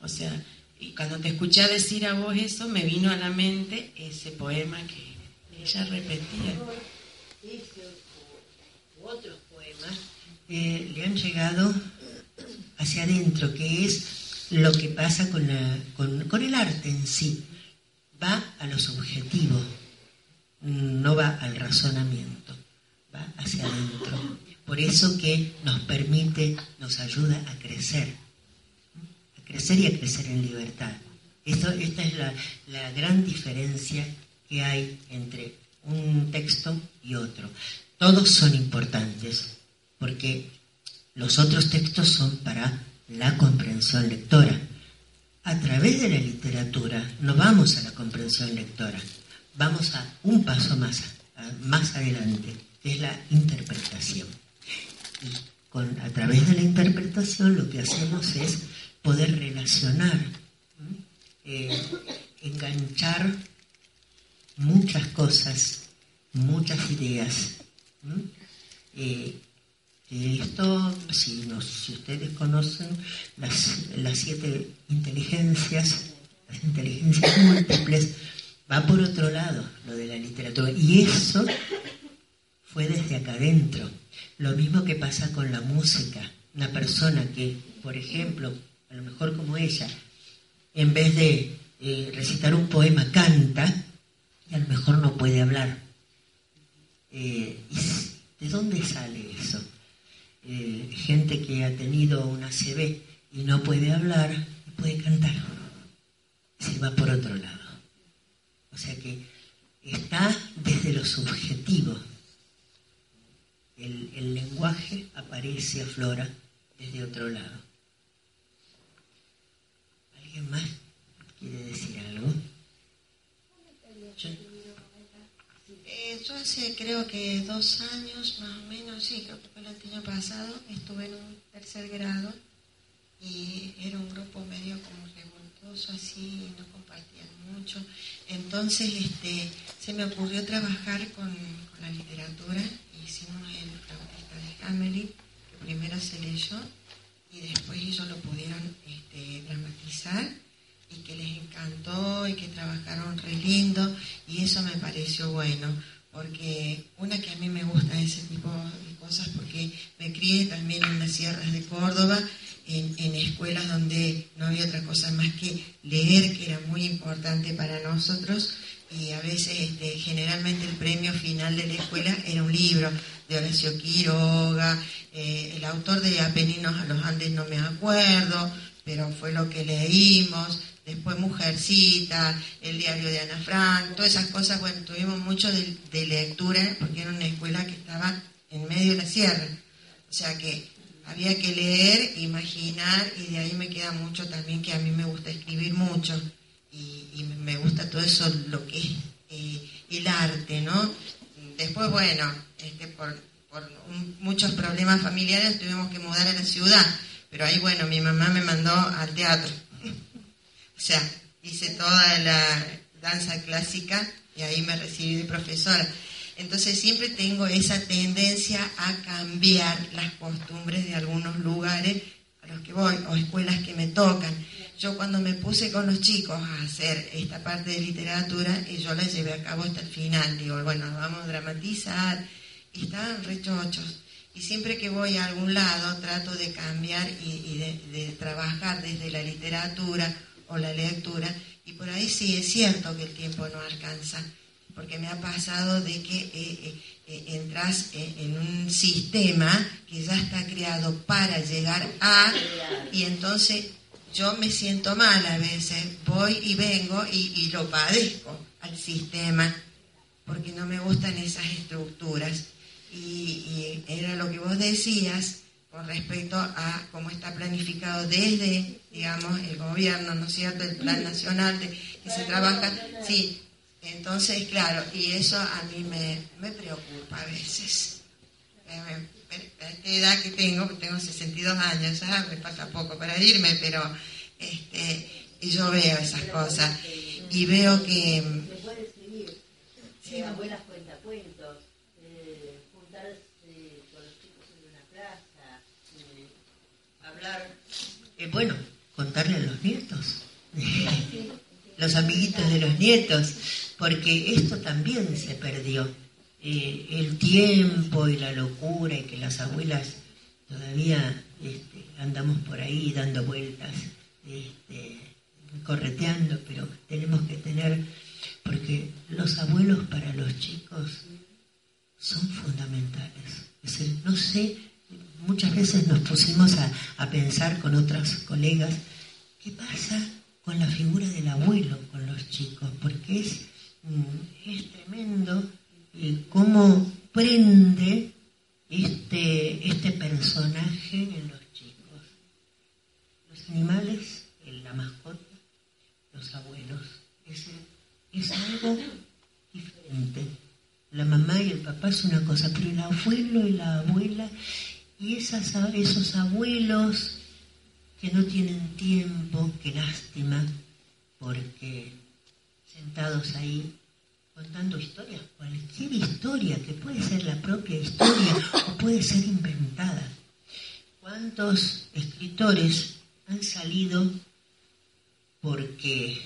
O sea, y cuando te escuché decir a vos eso, me vino a la mente ese poema que ella repetía. Poemas le han llegado hacia adentro, que es lo que pasa con, la, con, el arte en sí. Va a lo subjetivo no va al razonamiento, va hacia adentro. Por eso que nos permite, nos ayuda a crecer, a crecer y a crecer en libertad. Esto, esta es la, la gran diferencia que hay entre un texto y otro. Todos son importantes, porque los otros textos son para la comprensión lectora. A través de la literatura no vamos a la comprensión lectora, vamos a un paso más, más adelante, que es la interpretación. Y a través de la interpretación lo que hacemos es poder relacionar, eh, enganchar muchas cosas, muchas ideas. Eh, esto, si, si, ustedes conocen las, las siete inteligencias, las inteligencias múltiples, va por otro lado lo de la literatura. Y eso fue desde acá adentro. Lo mismo que pasa con la música. Una persona que, por ejemplo, a lo mejor como ella, en vez de eh, recitar un poema, canta, y a lo mejor no puede hablar. Eh, ¿De dónde sale eso? Eh, gente que ha tenido una CB y no puede hablar, puede cantar. Se va por otro lado. O sea que está desde lo subjetivo. El, lenguaje aparece, aflora desde otro lado. ¿Alguien más quiere decir algo? Yo, hace creo que dos años más o menos, sí, creo que fue el año pasado, estuve en un tercer grado y era un grupo medio como revoltoso así, no compartían mucho. Entonces este, se me ocurrió trabajar con, la literatura, hicimos el Flautista de Hamelin, que primero se leyó y después ellos lo pudieron este, dramatizar y que les encantó y que trabajaron re lindo y eso me pareció bueno porque una que a mí me gusta ese tipo de cosas porque me crié también en las sierras de Córdoba en, escuelas donde no había otra cosa más que leer, que era muy importante para nosotros, y a veces este, generalmente el premio final de la escuela era un libro de Horacio Quiroga, eh, el autor de Apeninos a los Andes no me acuerdo, pero fue lo que leímos, después Mujercita, el diario de Ana Frank, todas esas cosas, bueno, tuvimos mucho de, lectura porque era una escuela que estaba en medio de la sierra, o sea que había que leer, imaginar, y de ahí me queda mucho también que a mí me gusta escribir mucho, y, me gusta todo eso, lo que es eh, el arte, ¿no? Después, bueno, este, por, muchos problemas familiares tuvimos que mudar a la ciudad, pero ahí, bueno, mi mamá me mandó al teatro. O sea, hice toda la danza clásica y ahí me recibí de profesora. Entonces siempre tengo esa tendencia a cambiar las costumbres de algunos lugares a los que voy o escuelas que me tocan. Yo cuando me puse con los chicos a hacer esta parte de literatura, y yo la llevé a cabo hasta el final, digo, bueno, vamos a dramatizar, y estaban rechochos. y siempre que voy a algún lado trato de cambiar y, de, trabajar desde la literatura o la lectura, y por ahí sí es cierto que el tiempo no alcanza, porque me ha pasado de que eh, eh, eh, entras en un sistema que ya está creado para llegar a, y entonces yo me siento mal a veces, voy y vengo y lo padezco al sistema, porque no me gustan esas estructuras. Y, era lo que vos decías con respecto a cómo está planificado desde, digamos, el gobierno, ¿no es cierto?, el plan nacional de que se trabaja. Sí, entonces, claro, y eso a mí me, me preocupa a veces. A esta edad que tengo, tengo 62 años, ya me falta poco para irme, pero este, y yo veo esas cosas y veo que... Sí, abuelas cuentacuentos Eh, bueno, contarle a los nietos, *laughs* los amiguitos de los nietos, porque esto también se perdió. Eh, el tiempo y la locura y que las abuelas todavía este, andamos por ahí dando vueltas, este, correteando, pero tenemos que tener, porque los abuelos para los chicos son fundamentales. Es decir, no sé muchas veces nos pusimos a, pensar con otras colegas, ¿qué pasa con la figura del abuelo con los chicos? Porque es, mm, es tremendo eh, cómo prende este, este personaje en los chicos. Los animales, la mascota, los abuelos, es, es algo diferente. La mamá y el papá es una cosa, pero el abuelo y la abuela y esos abuelos que no tienen tiempo, qué lástima, porque sentados ahí contando historias, cualquier historia, que puede ser la propia historia o puede ser inventada. ¿Cuántos escritores han salido porque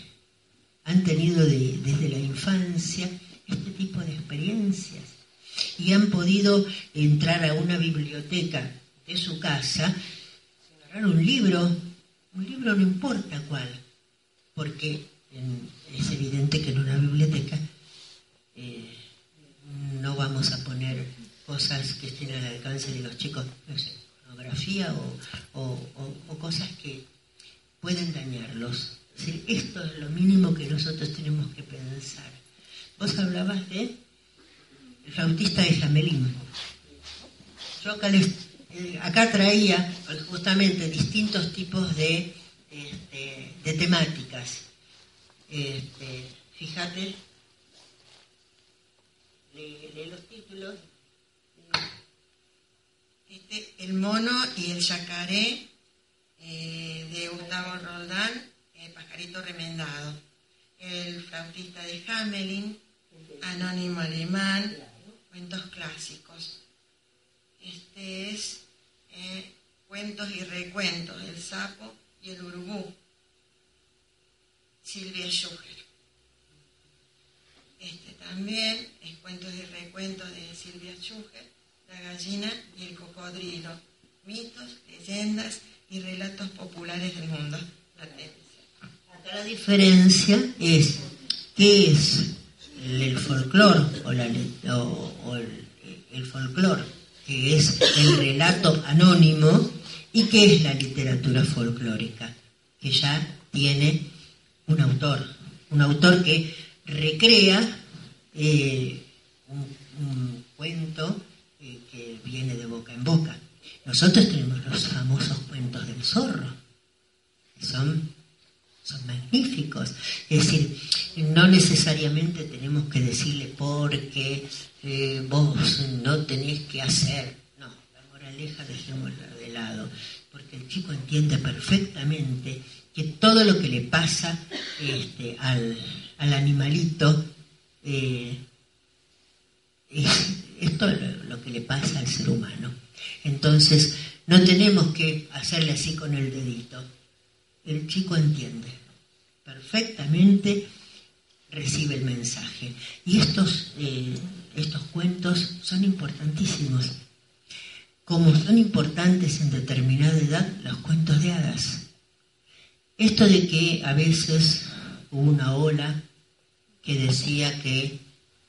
han tenido desde la infancia este tipo de experiencias? Y han podido entrar a una biblioteca de su casa, agarrar un libro, un libro no importa cuál, porque es evidente que en una biblioteca eh, no vamos a poner cosas que estén al alcance de los chicos, no sé, pornografía o, cosas que pueden dañarlos. esto es lo mínimo que nosotros tenemos que pensar. Vos hablabas de el flautista de Jamelín. Yo eh, acá, traía justamente distintos tipos de, este, temáticas. Este, fíjate, lee, los títulos. Este, el mono y el yacaré eh, de Gustavo Roldán, el pajarito remendado. El flautista de Hamelin, Anónimo Alemán, cuentos clásicos. Este es eh, Cuentos y Recuentos, El Sapo y el Urubú, Silvia Schuger. Este también es Cuentos y Recuentos de Silvia Schuger, La gallina y el cocodrilo, mitos, leyendas y relatos populares del mundo. Acá la diferencia es qué es el folclore o, el, el folclore, que es el relato anónimo, y que es la literatura folclórica, que ya tiene un autor, un autor que recrea eh, un, cuento eh, que viene de boca en boca. Nosotros tenemos los famosos cuentos del zorro, que son son magníficos. Es decir, no necesariamente tenemos que decirle porque eh, vos no tenés que hacer. No, la moraleja dejémosla de lado, porque el chico entiende perfectamente que todo lo que le pasa este, al, animalito eh, es, es todo lo que le pasa al ser humano. Entonces, no tenemos que hacerle así con el dedito el chico entiende perfectamente, recibe el mensaje. Y estos, eh, estos cuentos son importantísimos. como son importantes en determinada edad los cuentos de hadas. Esto de que a veces hubo una ola que decía que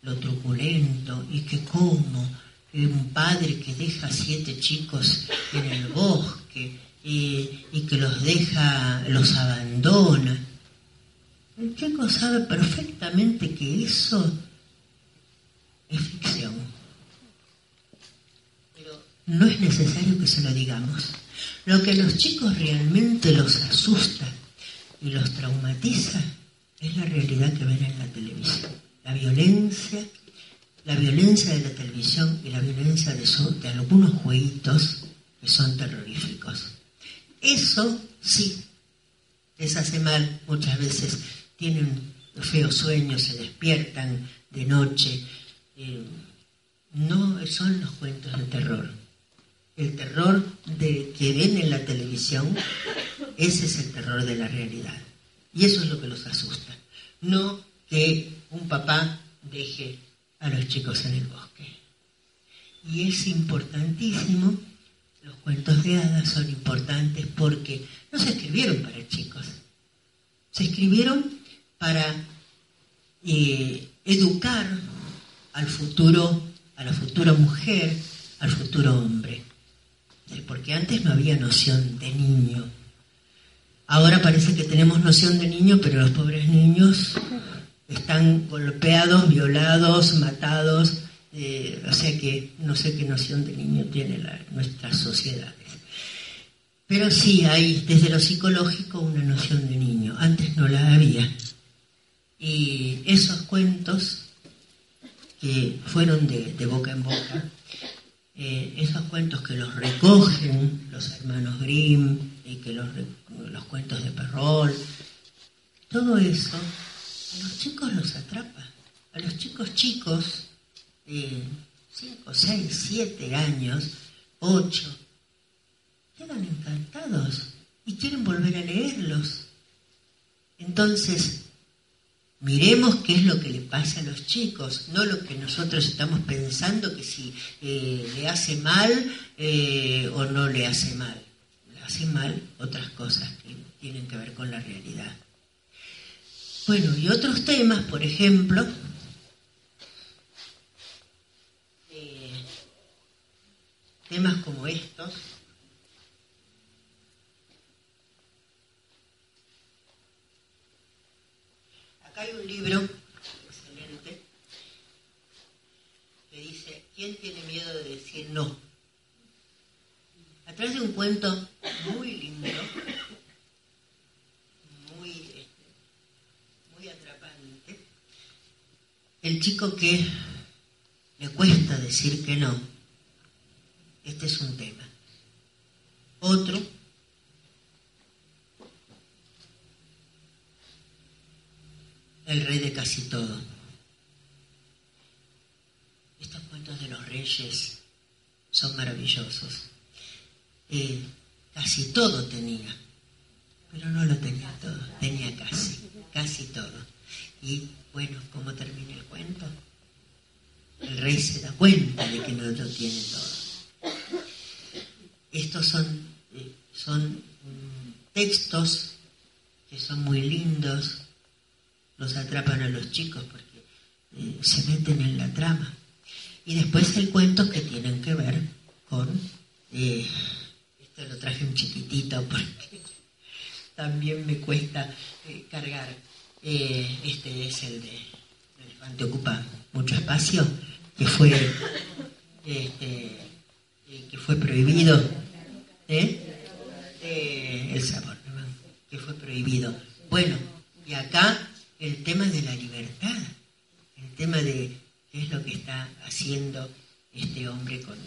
lo truculento y que como un padre que deja siete chicos en el bosque y, que los deja, los abandona. El chico sabe perfectamente que eso es ficción. Pero no es necesario que se lo digamos. Lo que a los chicos realmente los asusta y los traumatiza es la realidad que ven en la televisión. La violencia, la violencia de la televisión y la violencia de algunos jueguitos que son terroríficos. Eso sí les hace mal muchas veces. Tienen feos sueños, se despiertan de noche. Eh, no son los cuentos de terror. El terror de que ven en la televisión, ese es el terror de la realidad. Y eso es lo que los asusta. No que un papá deje a los chicos en el bosque. Y es importantísimo, los cuentos de hadas son importantes porque no se escribieron para chicos, se escribieron para eh, educar al futuro, a la futura mujer, al futuro hombre. Porque antes no había noción de niño, Ahora parece que tenemos noción de niño, pero los pobres niños están golpeados, violados, matados, eh, o sea que no sé qué noción de niño tiene nuestras sociedades. Pero sí hay desde lo psicológico una noción de niño, antes no la había. Y esos cuentos que fueron de, boca en boca, eh, esos cuentos que los recogen los hermanos Grimm y que los los cuentos de Perrol, todo eso, a los chicos los atrapa. A los chicos chicos de 5, 6, 7 años, 8, quedan encantados y quieren volver a leerlos. Entonces, miremos qué es lo que le pasa a los chicos, no lo que nosotros estamos pensando que si eh, le hace mal eh, o no le hace mal hace mal otras cosas que tienen que ver con la realidad. Bueno, y otros temas, por ejemplo, eh, temas como estos, acá hay un libro excelente que dice, ¿quién tiene miedo de decir no? A través de un cuento muy lindo, muy, este, muy atrapante, el chico que le cuesta decir que no, este es un tema. Otro, el rey de casi todo. Estos cuentos de los reyes son maravillosos. Eh, casi todo tenía, pero no lo tenía todo, tenía casi, casi todo. Y bueno, ¿cómo termina el cuento? El rey se da cuenta de que no lo tiene todo. Estos son, eh, son textos que son muy lindos, los atrapan a los chicos porque eh, se meten en la trama. Y después hay cuentos que tienen que ver con lo traje un chiquitito porque *laughs* también me cuesta eh, cargar. Eh, este es el de el elefante ocupa mucho espacio, que fue este, eh, que fue prohibido. El sabor, que fue prohibido. Bueno, y acá el tema de la libertad, el tema de qué es lo que está haciendo este hombre con,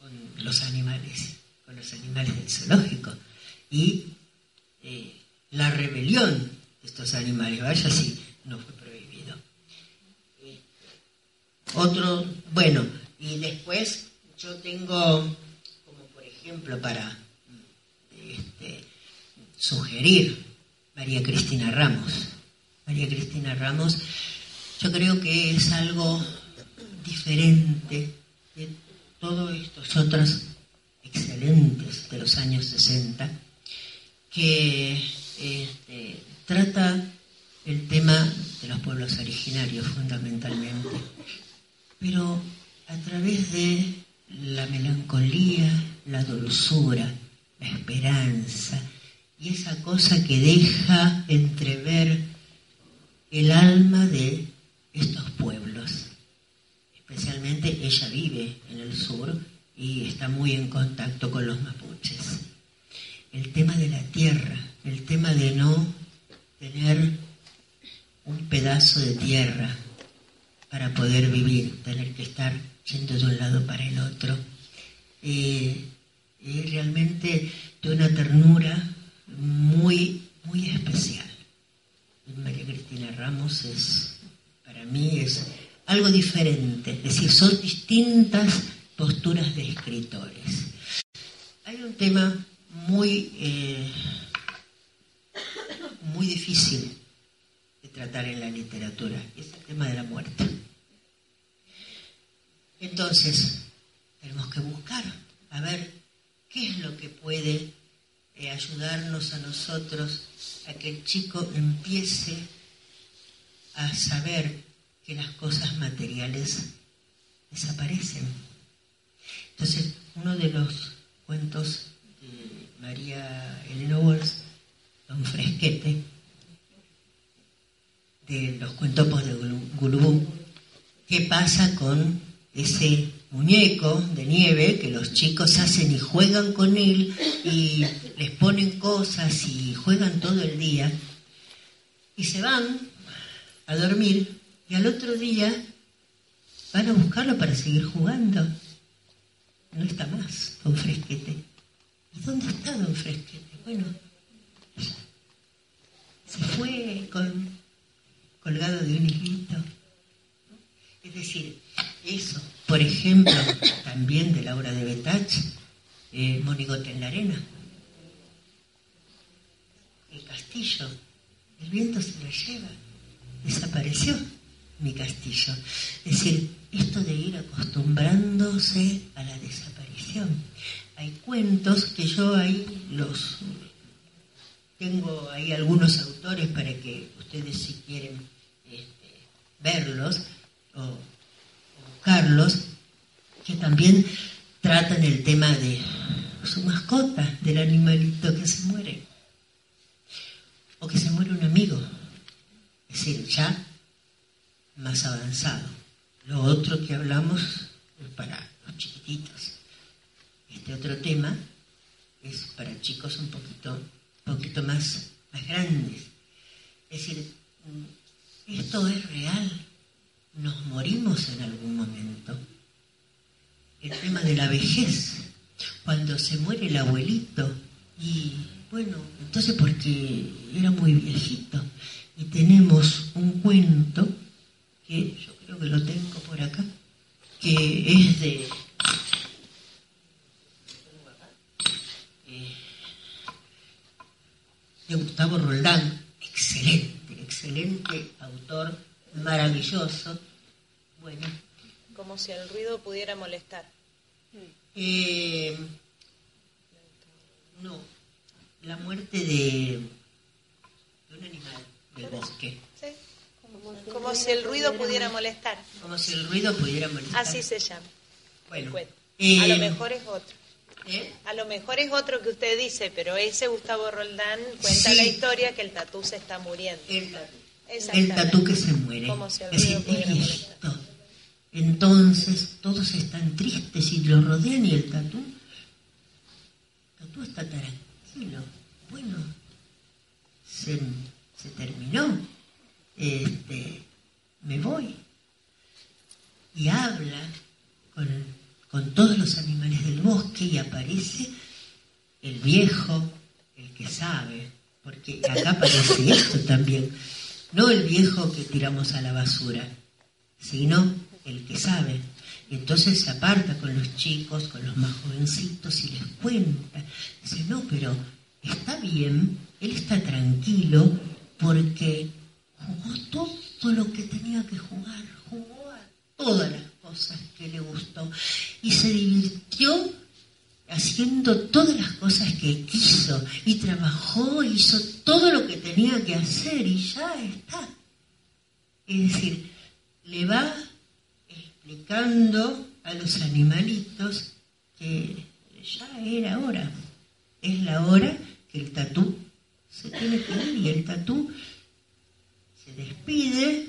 con los animales los animales del zoológico y eh, la rebelión de estos animales, vaya si no fue prohibido. Eh, otro, bueno, y después yo tengo, ejemplo, para este, sugerir María Cristina Ramos. María Cristina Ramos, yo creo que es algo diferente de todos estos otros excelentes de los años 60, que este, trata el tema de los pueblos originarios fundamentalmente, pero a través de la melancolía, la dulzura, la esperanza y esa cosa que deja entrever el alma de estos pueblos. Especialmente ella vive en el sur y está muy en contacto con los mapuches. El tema de la tierra, el tema de no tener un pedazo de tierra para poder vivir, tener que estar yendo de un lado para el otro. Eh, es realmente de una ternura muy, muy especial. María Cristina Ramos es, para mí, es algo diferente, es decir, son distintas posturas de escritores. Hay un tema muy, eh, muy difícil de tratar en la literatura, es el tema de la muerte. Entonces, tenemos que buscar a ver qué es lo que puede eh, ayudarnos a nosotros a que el chico empiece a saber que las cosas materiales desaparecen. Entonces, uno de los cuentos de María Elena Walsh, Don Fresquete, de los cuentopos de Gulubú, ¿qué pasa con ese muñeco de nieve que los chicos hacen y juegan con él y les ponen cosas y juegan todo el día y se van a dormir y al otro día van a buscarlo para seguir jugando. No está más Don Fresquete. ¿Y dónde está Don Fresquete? Bueno, se fue con, colgado de un hilito. Es decir, eso, por ejemplo, también de la obra de Betach, eh, Monigote en la arena. El castillo, el viento se lo lleva, desapareció mi castillo. Es decir, esto de ir acostumbrándose a la desaparición. Hay cuentos que yo ahí los tengo ahí algunos autores para que ustedes si quieren este, verlos o Carlos, que también tratan el tema de su mascota, del animalito que se muere, o que se muere un amigo, es decir, ya más avanzado. Lo otro que hablamos es para los chiquititos. Este otro tema es para chicos un poquito, poquito más, más grandes. Es decir, esto es real, nos morimos en algún momento. El tema de la vejez, cuando se muere el abuelito, y bueno, entonces porque era muy viejito, y tenemos un cuento que yo creo que lo tengo por acá, que es de eh, Gustavo Roldán, excelente, excelente autor maravilloso. Bueno. Como si el ruido pudiera molestar. Eh, no, la muerte de, un animal del bosque. Sí. Como, si el ruido pudiera molestar. Como si el ruido pudiera molestar. Así se llama. Bueno. Eh, a lo mejor es otro. ¿Eh? A lo mejor es otro que usted dice, pero ese Gustavo Roldán cuenta la historia que el tatú se está muriendo el tatú que se muere. Es esto. Entonces todos están tristes y lo rodean y el tatú, el tatú está tranquilo. Bueno, se, terminó. Este, me voy. Y habla con, con todos los animales del bosque y aparece el viejo, el que sabe, porque acá aparece esto también no el viejo que tiramos a la basura, sino el que sabe. entonces se aparta con los chicos, con los más jovencitos y les cuenta. Dice, no, pero está bien, él está tranquilo porque jugó todo lo que tenía que jugar, jugó a todas las cosas que le gustó y se divirtió haciendo todas las cosas que quiso y trabajó, hizo todo lo que tenía que hacer y ya está. Es decir, le va explicando a los animalitos que ya era hora. Es la hora que el tatú se tiene que ir y el tatú se despide,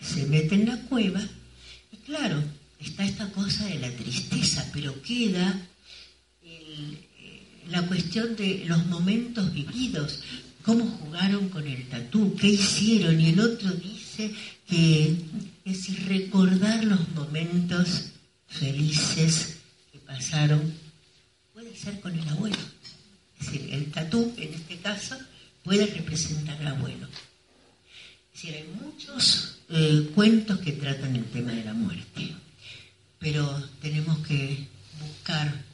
se mete en la cueva y claro, está esta cosa de la tristeza, pero queda la cuestión de los momentos vividos, cómo jugaron con el tatú, qué hicieron, y el otro dice que es recordar los momentos felices que pasaron, puede ser con el abuelo. Es decir, el tatú, en este caso, puede representar al abuelo. Es decir, hay muchos eh, cuentos que tratan el tema de la muerte, pero tenemos que buscar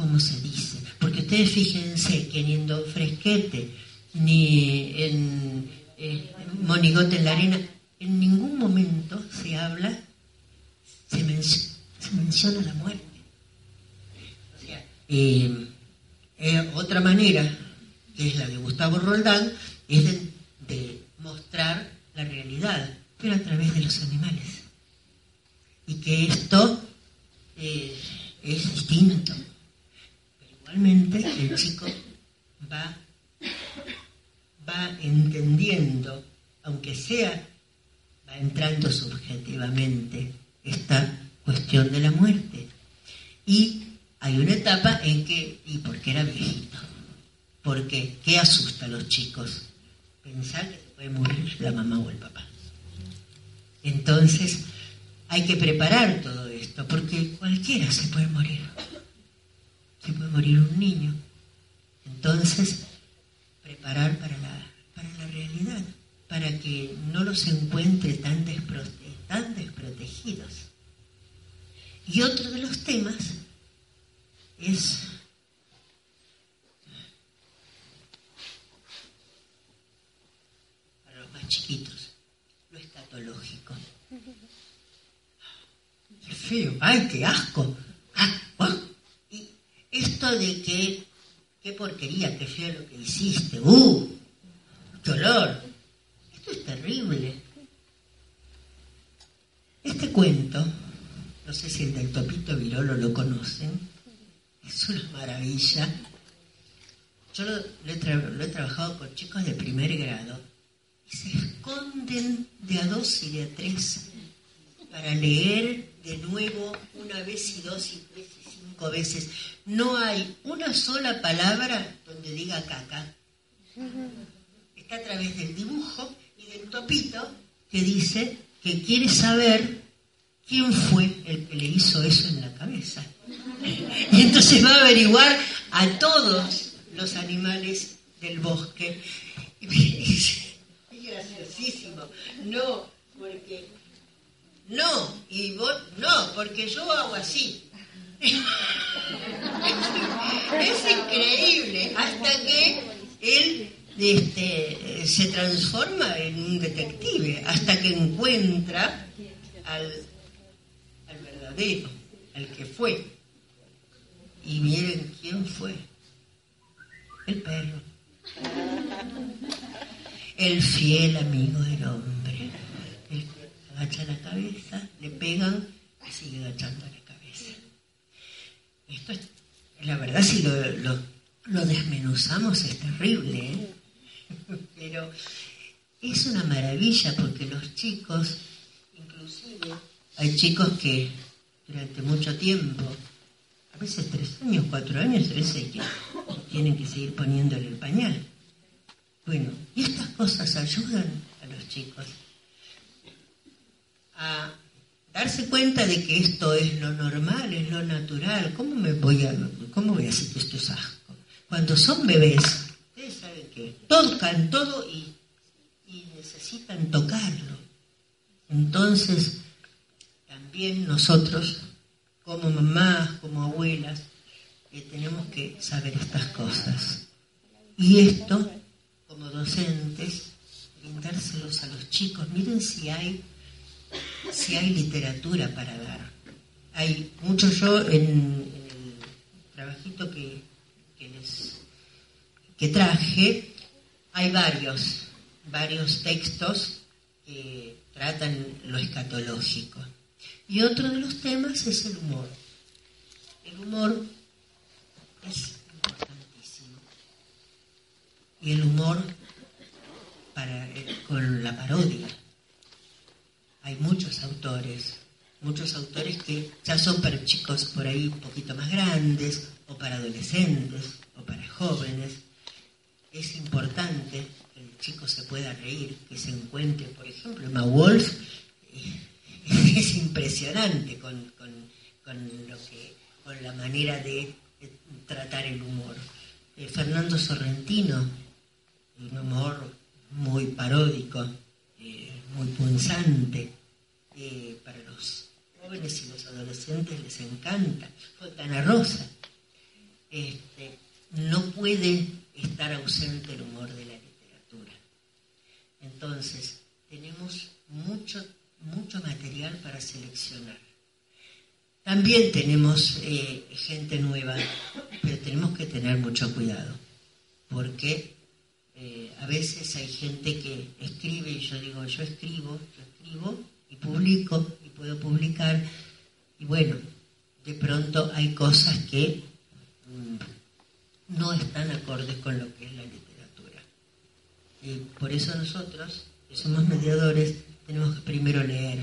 cómo se dice. Porque ustedes fíjense que ni en Don Fresquete, ni en eh, Monigote en la Arena, en ningún momento se habla, se, menciona la muerte. O sea, eh, eh, otra manera, que es la de Gustavo Roldán, es de, mostrar la realidad, pero a través de los animales. Y que esto es distinto. Pero igualmente el chico va, va entendiendo, aunque sea, va entrando subjetivamente esta cuestión de la muerte. Y hay una etapa en que, y porque era viejito, porque ¿qué asusta a los chicos? Pensar que se puede morir la mamá o el papá. Entonces, hay que preparar todo esto, porque cualquiera se puede morir. Puede morir un niño. Entonces, preparar para la, para la realidad, para que no los encuentre tan, tan desprotegidos. Y otro de los temas es para los más chiquitos, lo escatológico. *laughs* Qué feo, ay, qué asco. De que, qué porquería, qué feo lo que hiciste, uh, qué olor. Esto es terrible. Este cuento, no sé si el del Topito Virolo lo conocen, es una maravilla. Yo lo, he trabajado con chicos de primer grado y se esconden de a dos y de a tres para leer de nuevo una vez y dos y tres veces. No hay una sola palabra donde diga caca. Está a través del dibujo y del topito que dice que quiere saber quién fue el que le hizo eso en la cabeza. *laughs* Y entonces va a averiguar a todos los animales del bosque. Es graciosísimo. No, porque... No, y vos, no, porque yo hago así. *laughs* es increíble, hasta que él este, se transforma en un detective, hasta que encuentra al, verdadero, al que fue. Y miren quién fue. El perro. El fiel amigo del hombre. Que agacha la cabeza, le pegan y sigue cabeza. Esto es, la verdad, si lo, desmenuzamos es terrible, ¿eh? *laughs* pero es una maravilla porque los chicos, inclusive, hay chicos que durante mucho tiempo a veces tres años, cuatro años, tres que tienen que seguir poniéndole el pañal. Bueno, y estas cosas ayudan a los chicos a darse cuenta de que esto es lo normal, es lo natural. ¿Cómo me voy a, cómo voy a decir que esto es asco? Cuando son bebés, ustedes saben que tocan todo y, y necesitan tocarlo. Entonces, también nosotros como mamás, como abuelas, tenemos que saber estas cosas. Y esto, como docentes, brindárselos a los chicos. Miren si hay, si hay literatura para dar. Hay mucho yo en, el trabajito que, que traje, hay varios, varios textos que tratan lo escatológico. Y otro de los temas es el humor. El humor es importantísimo. Y el humor para, con la parodia. Hay muchos autores, muchos autores que ya son para chicos por ahí un poquito más grandes, o para adolescentes, o para jóvenes. Es importante que el chico se pueda reír, que se encuentre, por ejemplo, Emma Wolf *laughs* es impresionante con, con, lo que, con la manera de, tratar el humor. Eh, Fernando Sorrentino, un humor muy paródico, muy punzante, para los jóvenes y los adolescentes les encanta. Fontana Rosa. Este, no puede estar ausente el humor de la literatura. Entonces, tenemos mucho, mucho material para seleccionar. También tenemos eh, gente nueva, pero tenemos que tener mucho cuidado, porque eh, a veces hay gente que escribe y yo digo, yo escribo, yo escribo y publico y puedo publicar, y bueno, de pronto hay cosas que mm, no están acordes con lo que es la literatura. Y por eso nosotros, que somos mediadores, tenemos que primero leer.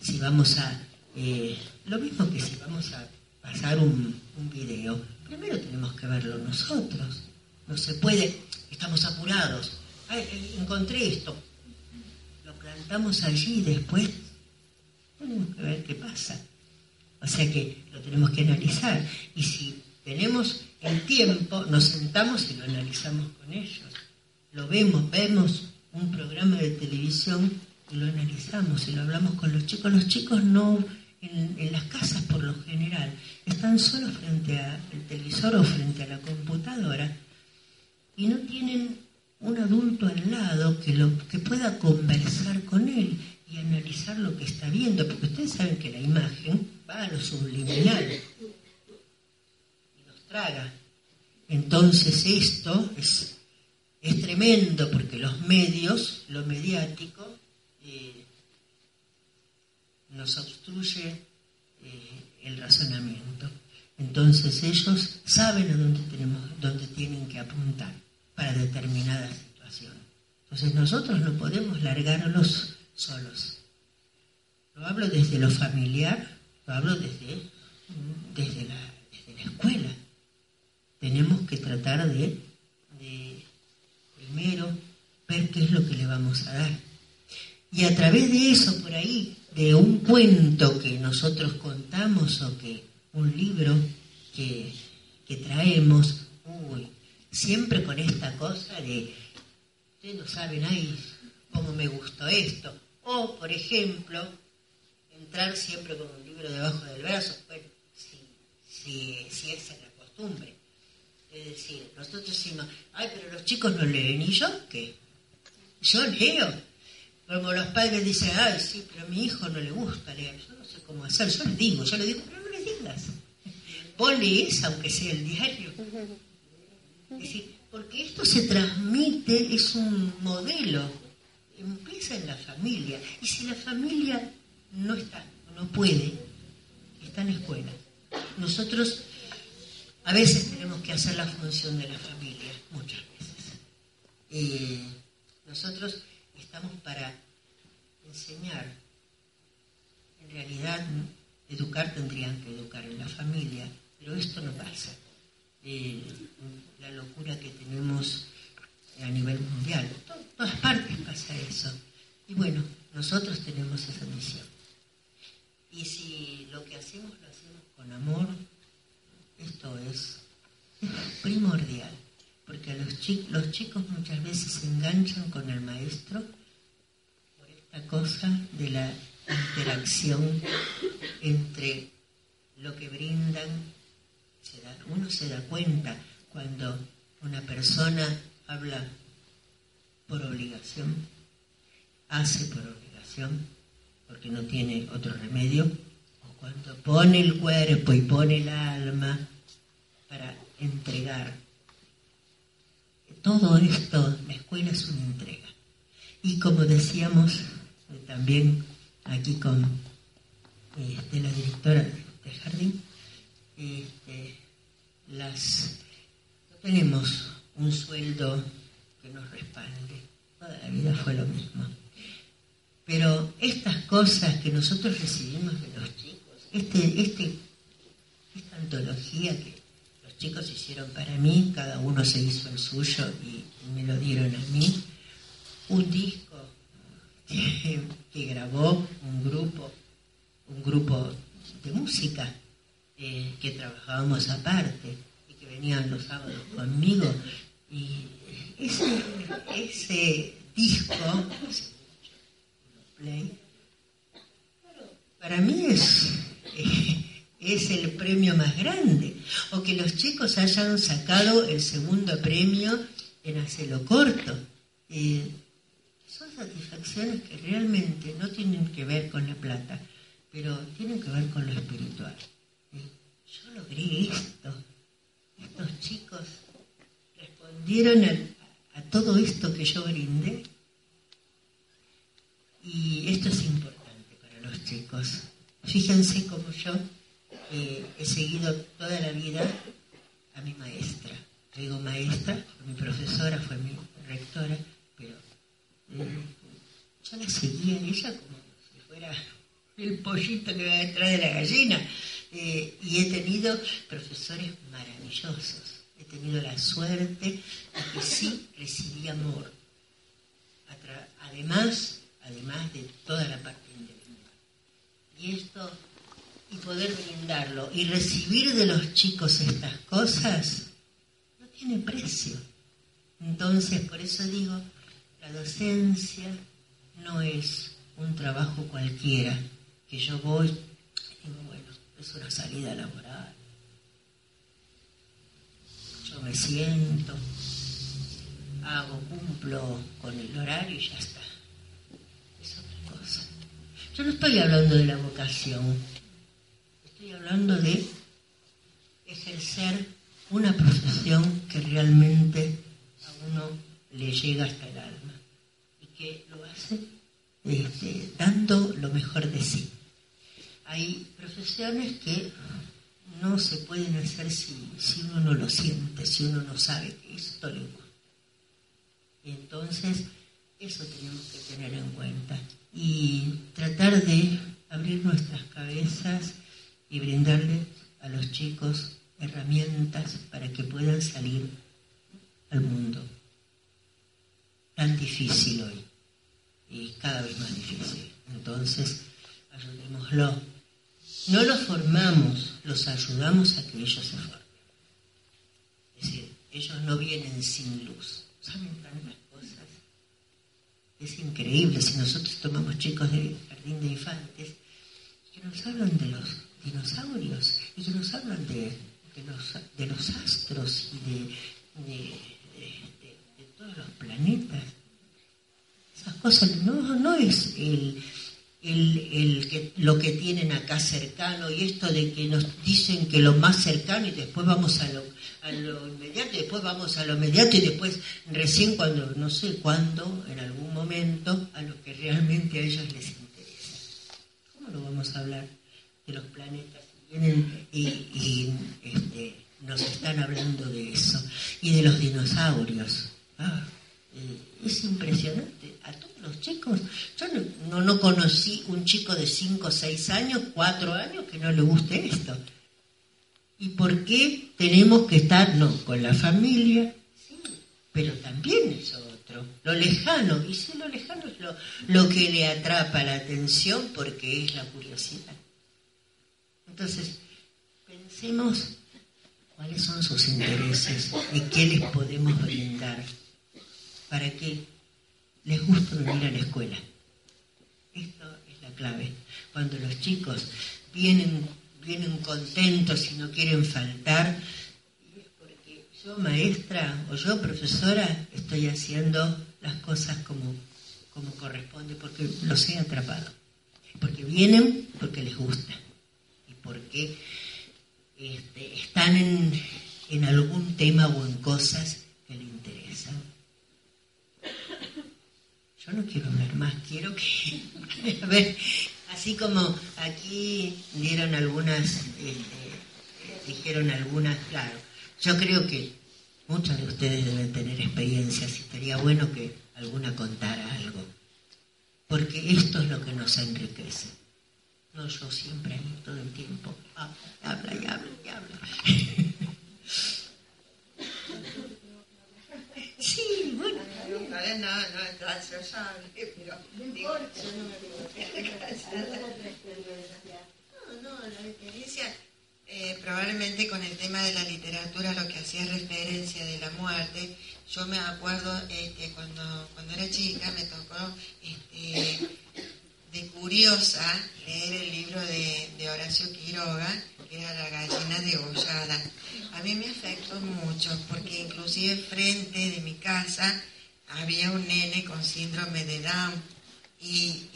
Si vamos a, eh, lo mismo que si vamos a pasar un, un video, primero tenemos que verlo nosotros. No se puede, estamos apurados. Eh, encontré esto. Lo plantamos allí y después tenemos que ver qué pasa. O sea que lo tenemos que analizar. Y si tenemos el tiempo, nos sentamos y lo analizamos con ellos. Lo vemos, vemos un programa de televisión y lo analizamos y lo hablamos con los chicos. Los chicos no, en, en las casas por lo general, están solos frente al televisor o frente a la computadora y no tienen un adulto al lado que, lo, que pueda conversar con él y analizar lo que está viendo, porque ustedes saben que la imagen va a lo subliminal y nos traga. Entonces esto es, es tremendo porque los medios, lo mediático, eh, nos obstruye eh, el razonamiento. Entonces ellos saben a dónde, tenemos, dónde tienen que apuntar determinada situación. Entonces nosotros no podemos largarlos solos. Lo hablo desde lo familiar, lo hablo desde, desde, la, escuela. Tenemos que tratar de, de primero ver qué es lo que le vamos a dar. Y a través de eso, por ahí, de un cuento que nosotros contamos o que un libro que, que traemos, uy, siempre con esta cosa de, ustedes no saben, ay, cómo me gustó esto. O, por ejemplo, entrar siempre con un libro debajo del brazo, bueno, si, si, esa es la costumbre. Es decir, nosotros decimos, ay, pero los chicos no leen, ¿y yo qué? Yo leo. Como los padres dicen, ay, sí, pero a mi hijo no le gusta leer, yo no sé cómo hacer, yo le digo, yo le digo, pero no le digas. Vos lees, aunque sea el diario. Porque esto se transmite, es un modelo, empieza en la familia. Y si la familia no está, no puede, está en la escuela. Nosotros a veces tenemos que hacer la función de la familia, muchas veces. Eh, nosotros estamos para enseñar. En realidad, educar tendrían que educar en la familia, pero esto no pasa. Eh, la locura que tenemos a nivel mundial. En todas partes pasa eso. Y bueno, nosotros tenemos esa misión. Y si lo que hacemos lo hacemos con amor, esto es primordial. Porque los, los chicos muchas veces se enganchan con el maestro por esta cosa de la interacción entre lo que brindan. Uno se da cuenta cuando una persona habla por obligación, hace por obligación, porque no tiene otro remedio, o cuando pone el cuerpo y pone el alma para entregar. Todo esto, la escuela es una entrega. Y como decíamos eh, también aquí con este, la directora del jardín, este, las, no tenemos un sueldo que nos respalde. Toda la vida fue lo mismo. Pero estas cosas que nosotros recibimos de los chicos, este, este, esta antología que los chicos hicieron para mí, cada uno se hizo el suyo y, me lo dieron a mí, un disco que, grabó un grupo, un grupo de música que trabajábamos aparte y que venían los sábados conmigo. Y ese, ese disco, para mí es, es el premio más grande. O que los chicos hayan sacado el segundo premio en Hacelo Corto. Eh, son satisfacciones que realmente no tienen que ver con la plata, pero tienen que ver con lo espiritual. Yo logré esto. Estos chicos respondieron a, todo esto que yo brindé y esto es importante para los chicos. Fíjense cómo yo eh, he seguido toda la vida a mi maestra. Digo maestra, fue mi profesora, fue mi rectora, pero eh, yo la seguía a ella como si fuera el pollito que va detrás de la gallina. Eh, y he tenido profesores maravillosos. He tenido la suerte de que sí recibí amor. Además, además de toda la parte intelectual. Y esto, y poder brindarlo y recibir de los chicos estas cosas, no tiene precio. Entonces, por eso digo, la docencia no es un trabajo cualquiera, que yo voy es una salida laboral. Yo me siento, hago, cumplo con el horario y ya está. Yo no estoy hablando de la vocación, estoy hablando de ejercer una profesión que realmente a uno le llega hasta el alma y que lo hace este, dando lo mejor de sí. Hay profesiones que no se pueden hacer si, si uno no lo siente, si uno no sabe que esto le gusta. Y entonces eso tenemos que tener en cuenta y tratar de abrir nuestras cabezas y brindarles a los chicos herramientas para que puedan salir al mundo. Tan difícil hoy y cada vez más difícil. Entonces, ayudémoslo. No los formamos, los ayudamos a que ellos se formen. Es decir, ellos no vienen sin luz. ¿Saben tantas es increíble si nosotros tomamos chicos de jardín de infantes que nos hablan de los dinosaurios y que nos hablan de, de, los, astros y de, todos los planetas. Esas cosas no, no es el, el, que, lo que tienen acá cercano y esto de que nos dicen que lo más cercano y después vamos a lo, a lo inmediato y después vamos a lo inmediato y después recién cuando, no sé cuándo, en algún momento, a lo que realmente a ellos les interesa. ¿Cómo no vamos a hablar de los planetas? Vienen y, este, nos están hablando de eso y de los dinosaurios. Ah, eh, es impresionante. A todos los chicos, yo no, no, conocí un chico de 5, 6 años, 4 años que no le guste esto. ¿Y por qué tenemos que estar, no, con la familia? Sí, pero también es otro, lo lejano. Y si lo lejano es lo, lo que le atrapa la atención porque es la curiosidad. Entonces, pensemos cuáles son sus intereses y qué les podemos brindar para que les guste venir a la escuela. Esto es la clave. Cuando los chicos vienen, vienen contentos y no quieren faltar, es porque yo maestra o yo profesora estoy haciendo las cosas como, como corresponde, porque los he atrapado. Porque vienen porque les gusta y porque este, están en, en algún tema o en cosas que le interesan. No quiero hablar más, quiero que, *laughs* a ver, así como aquí dieron algunas, eh, dijeron algunas, claro, yo creo que muchos de ustedes deben tener experiencias y estaría bueno que alguna contara algo, porque esto es lo que nos enriquece. No yo siempre ahí todo el tiempo, habla, habla y habla y habla. *laughs* Sí, bueno, no, no, no es graciosable, pero digo, yo no me No, no, la experiencia, eh, probablemente con el tema de la literatura, lo que hacía referencia de la muerte, yo me acuerdo este, cuando, cuando era chica me tocó este, de curiosa leer el libro de, de Horacio Quiroga, que era La gallina degollada. A mí me afectó mucho porque inclusive frente de mi casa había un nene con síndrome de Down y,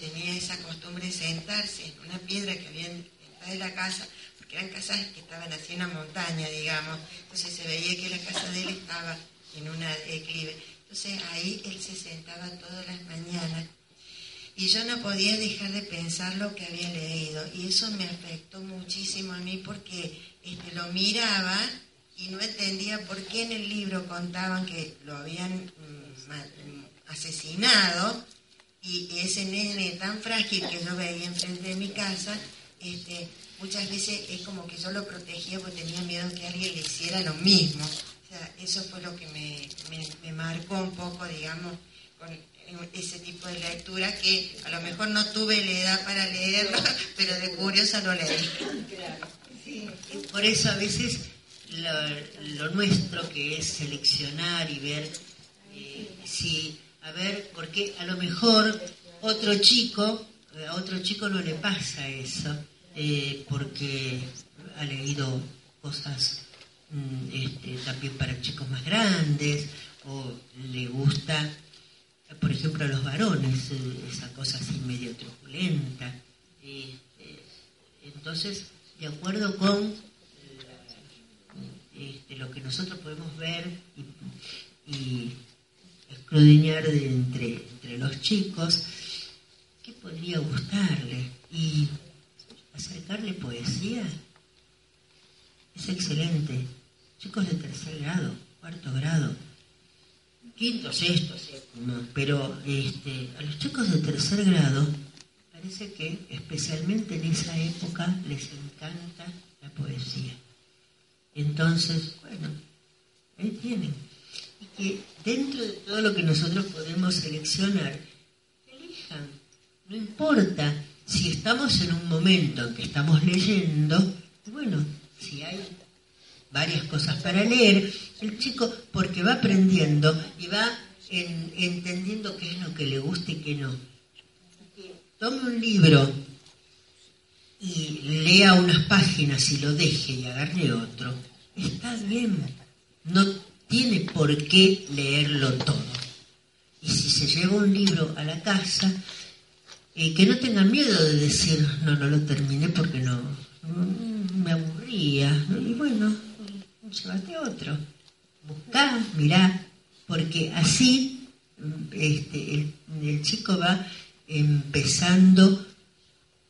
tenía esa costumbre de sentarse en una piedra que había en de la casa, porque eran casas que estaban así en una montaña, digamos, entonces se veía que la casa de él estaba en una declive. Entonces ahí él se sentaba todas las mañanas y yo no podía dejar de pensar lo que había leído y eso me afectó muchísimo a mí porque este, lo miraba y no entendía por qué en el libro contaban que lo habían mm, asesinado y ese nene tan frágil que yo veía enfrente de mi casa, este, muchas veces es como que yo lo protegía porque tenía miedo que alguien le hiciera lo mismo. O sea, eso fue lo que me, me marcó un poco, digamos, con ese tipo de lectura que a lo mejor no tuve la edad para leerlo, *laughs* pero de curiosa lo leí. por eso a veces lo, nuestro que es seleccionar y ver eh, si, a ver, porque a lo mejor otro chico, a otro chico no le pasa eso, eh, porque ha leído cosas mm, este, también para chicos más grandes o le gusta por ejemplo, a los varones, eh, esa cosa así medio truculenta. Eh, entonces, de acuerdo con eh, este, lo que nosotros podemos ver y, y entre, entre los chicos, ¿qué podría gustarle? Y acercarle poesía es excelente. Chicos de tercer grado, cuarto grado, quinto, sexto, séptimo, pero este, a los chicos de tercer grado parece que especialmente en esa época les encanta la poesía. Entonces, bueno, ahí tienen. Y que dentro de todo lo que nosotros podemos seleccionar, elijan. No importa si estamos en un momento en que estamos leyendo, bueno, si hay varias cosas para leer, el chico porque va aprendiendo y va entendiendo qué es lo que le gusta y qué no. Tome un libro y lea unas páginas y lo deje y agarre otro. Está bien, no tiene por qué leerlo todo. Y si se lleva un libro a la casa, eh, que no tenga miedo de decir, no, no lo terminé porque no, me aburría. Y bueno, llévate otro. Buscá, mirá, porque así este, el, chico va empezando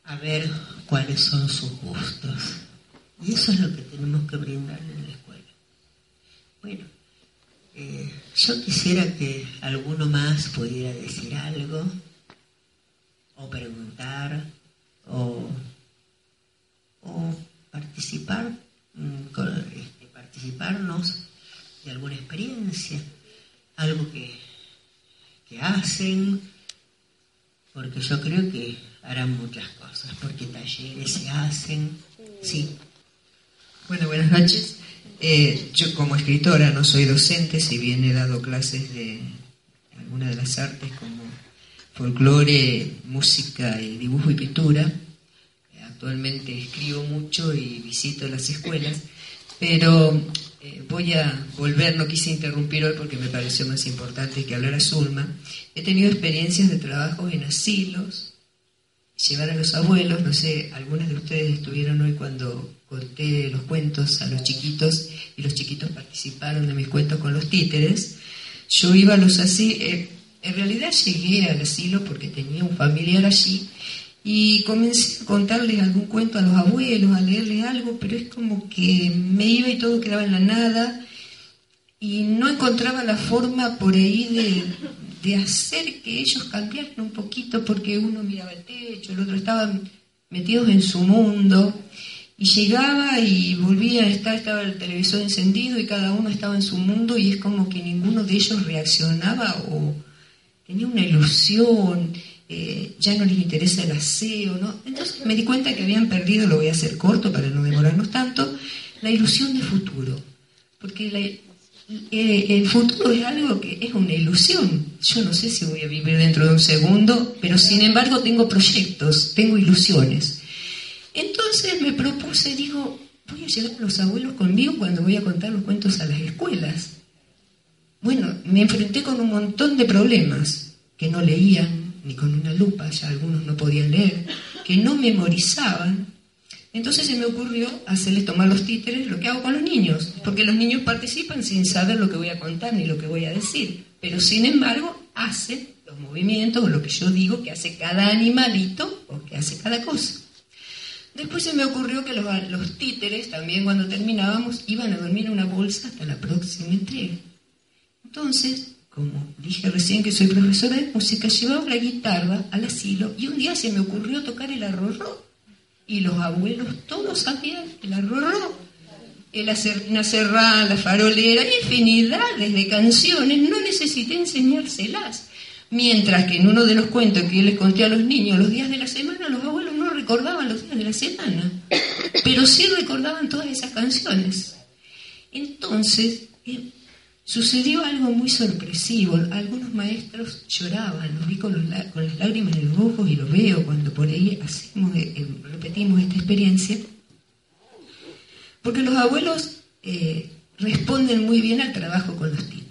a ver cuáles son sus gustos. Y eso es lo que tenemos que brindarle en la escuela. Bueno, eh, yo quisiera que alguno más pudiera decir algo, o preguntar, o, o participar mm, con, este, participarnos de alguna experiencia, algo que, que hacen, porque yo creo que harán muchas cosas, porque talleres se hacen, sí. Bueno, buenas noches. Eh, yo como escritora no soy docente, si bien he dado clases de alguna de las artes como folclore, música y dibujo y pintura. Actualmente escribo mucho y visito las escuelas pero eh, voy a volver, no quise interrumpir hoy porque me pareció más importante que hablar a Zulma. He tenido experiencias de trabajo en asilos, llevar a los abuelos, no sé, algunas de ustedes estuvieron hoy cuando conté los cuentos a los chiquitos y los chiquitos participaron de mis cuentos con los títeres. Yo iba a los así, eh, en realidad llegué al asilo porque tenía un familiar allí y comencé a contarles algún cuento a los abuelos, a leerles algo, pero es como que me iba y todo quedaba en la nada y no encontraba la forma por ahí de, de hacer que ellos cambiaran un poquito porque uno miraba el techo, el otro estaba metidos en su mundo y llegaba y volvía a estar, estaba el televisor encendido y cada uno estaba en su mundo y es como que ninguno de ellos reaccionaba o tenía una ilusión, eh, ya no les interesa el aseo, ¿no? Entonces me di cuenta que habían perdido, lo voy a hacer corto para no demorarnos tanto, la ilusión de futuro, porque eh, el futuro es algo que es una ilusión. Yo no sé si voy a vivir dentro de un segundo, pero sin embargo tengo proyectos, tengo ilusiones. Entonces me propuse, digo, voy a llevar a los abuelos conmigo cuando voy a contar los cuentos a las escuelas. Bueno, me enfrenté con un montón de problemas, que no leían ni con una lupa, ya algunos no podían leer, que no memorizaban. Entonces se me ocurrió hacerles tomar los títeres, lo que hago con los niños, porque los niños participan sin saber lo que voy a contar ni lo que voy a decir, pero sin embargo hacen los movimientos o lo que yo digo que hace cada animalito o que hace cada cosa. Después se me ocurrió que los, títeres, también cuando terminábamos, iban a dormir en una bolsa hasta la próxima entrega. Entonces, como dije recién que soy profesora de música, llevaba la guitarra al asilo y un día se me ocurrió tocar el arrorró. Y los abuelos todos sabían el arrorró. El una cerrada, la farolera, infinidades de canciones, no necesité enseñárselas. Mientras que en uno de los cuentos que yo les conté a los niños los días de la semana, los abuelos no recordaban los días de la semana, pero sí recordaban todas esas canciones. Entonces, eh, sucedió algo muy sorpresivo. Algunos maestros lloraban, los vi con, las lágrimas en los ojos y lo veo cuando por ahí hacemos, eh, eh, repetimos esta experiencia. Porque los abuelos responden muy bien al trabajo con los tíos.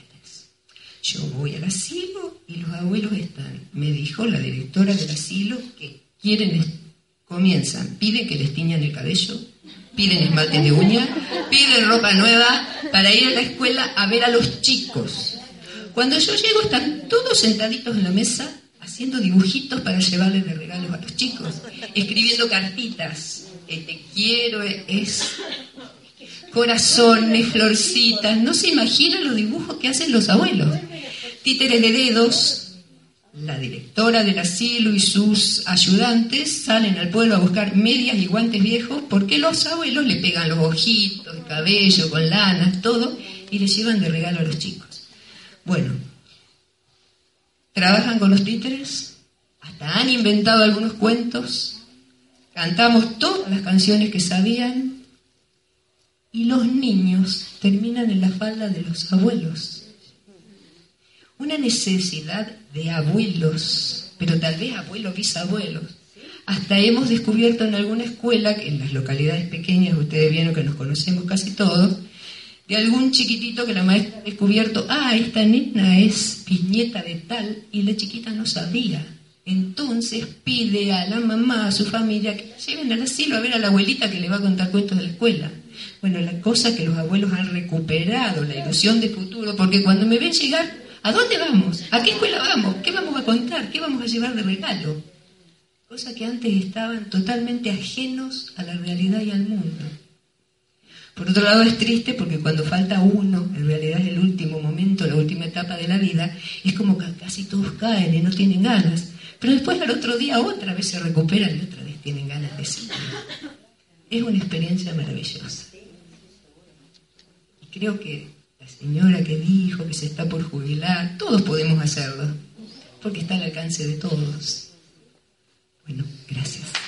Yo voy al asilo y los abuelos están. Me dijo la directora del asilo que quieren, comienzan, piden que les tiñan el cabello, piden esmalte de uña, piden ropa nueva para ir a la escuela a ver a los chicos. Cuando yo llego están todos sentaditos en la mesa haciendo dibujitos para llevarles de regalos a los chicos, escribiendo cartitas. Te quiero, es corazones, florcitas. No se imaginan los dibujos que hacen los abuelos títeres de dedos, la directora del asilo y sus ayudantes salen al pueblo a buscar medias y guantes viejos porque los abuelos le pegan los ojitos, el cabello con lanas, todo, y les llevan de regalo a los chicos. Bueno, trabajan con los títeres, hasta han inventado algunos cuentos, cantamos todas las canciones que sabían y los niños terminan en la falda de los abuelos una necesidad de abuelos, pero tal vez abuelos, bisabuelos. Hasta hemos descubierto en alguna escuela, en las localidades pequeñas, ustedes vieron que nos conocemos casi todos, de algún chiquitito que la maestra ha descubierto, ah, esta nena es piñeta de tal, y la chiquita no sabía. Entonces pide a la mamá, a su familia, que la lleven al asilo a ver a la abuelita que le va a contar cuentos de la escuela. Bueno, la cosa que los abuelos han recuperado, la ilusión de futuro, porque cuando me ven llegar, ¿A dónde vamos? ¿A qué escuela vamos? ¿Qué vamos a contar? ¿Qué vamos a llevar de regalo? Cosa que antes estaban totalmente ajenos a la realidad y al mundo. Por otro lado es triste porque cuando falta uno, en realidad es el último momento, la última etapa de la vida, es como que casi todos caen y no tienen ganas. Pero después al otro día otra vez se recuperan y otra vez tienen ganas de seguir. Es una experiencia maravillosa. Creo que la señora que dijo que se está por jubilar, todos podemos hacerlo, porque está al alcance de todos. Bueno, gracias.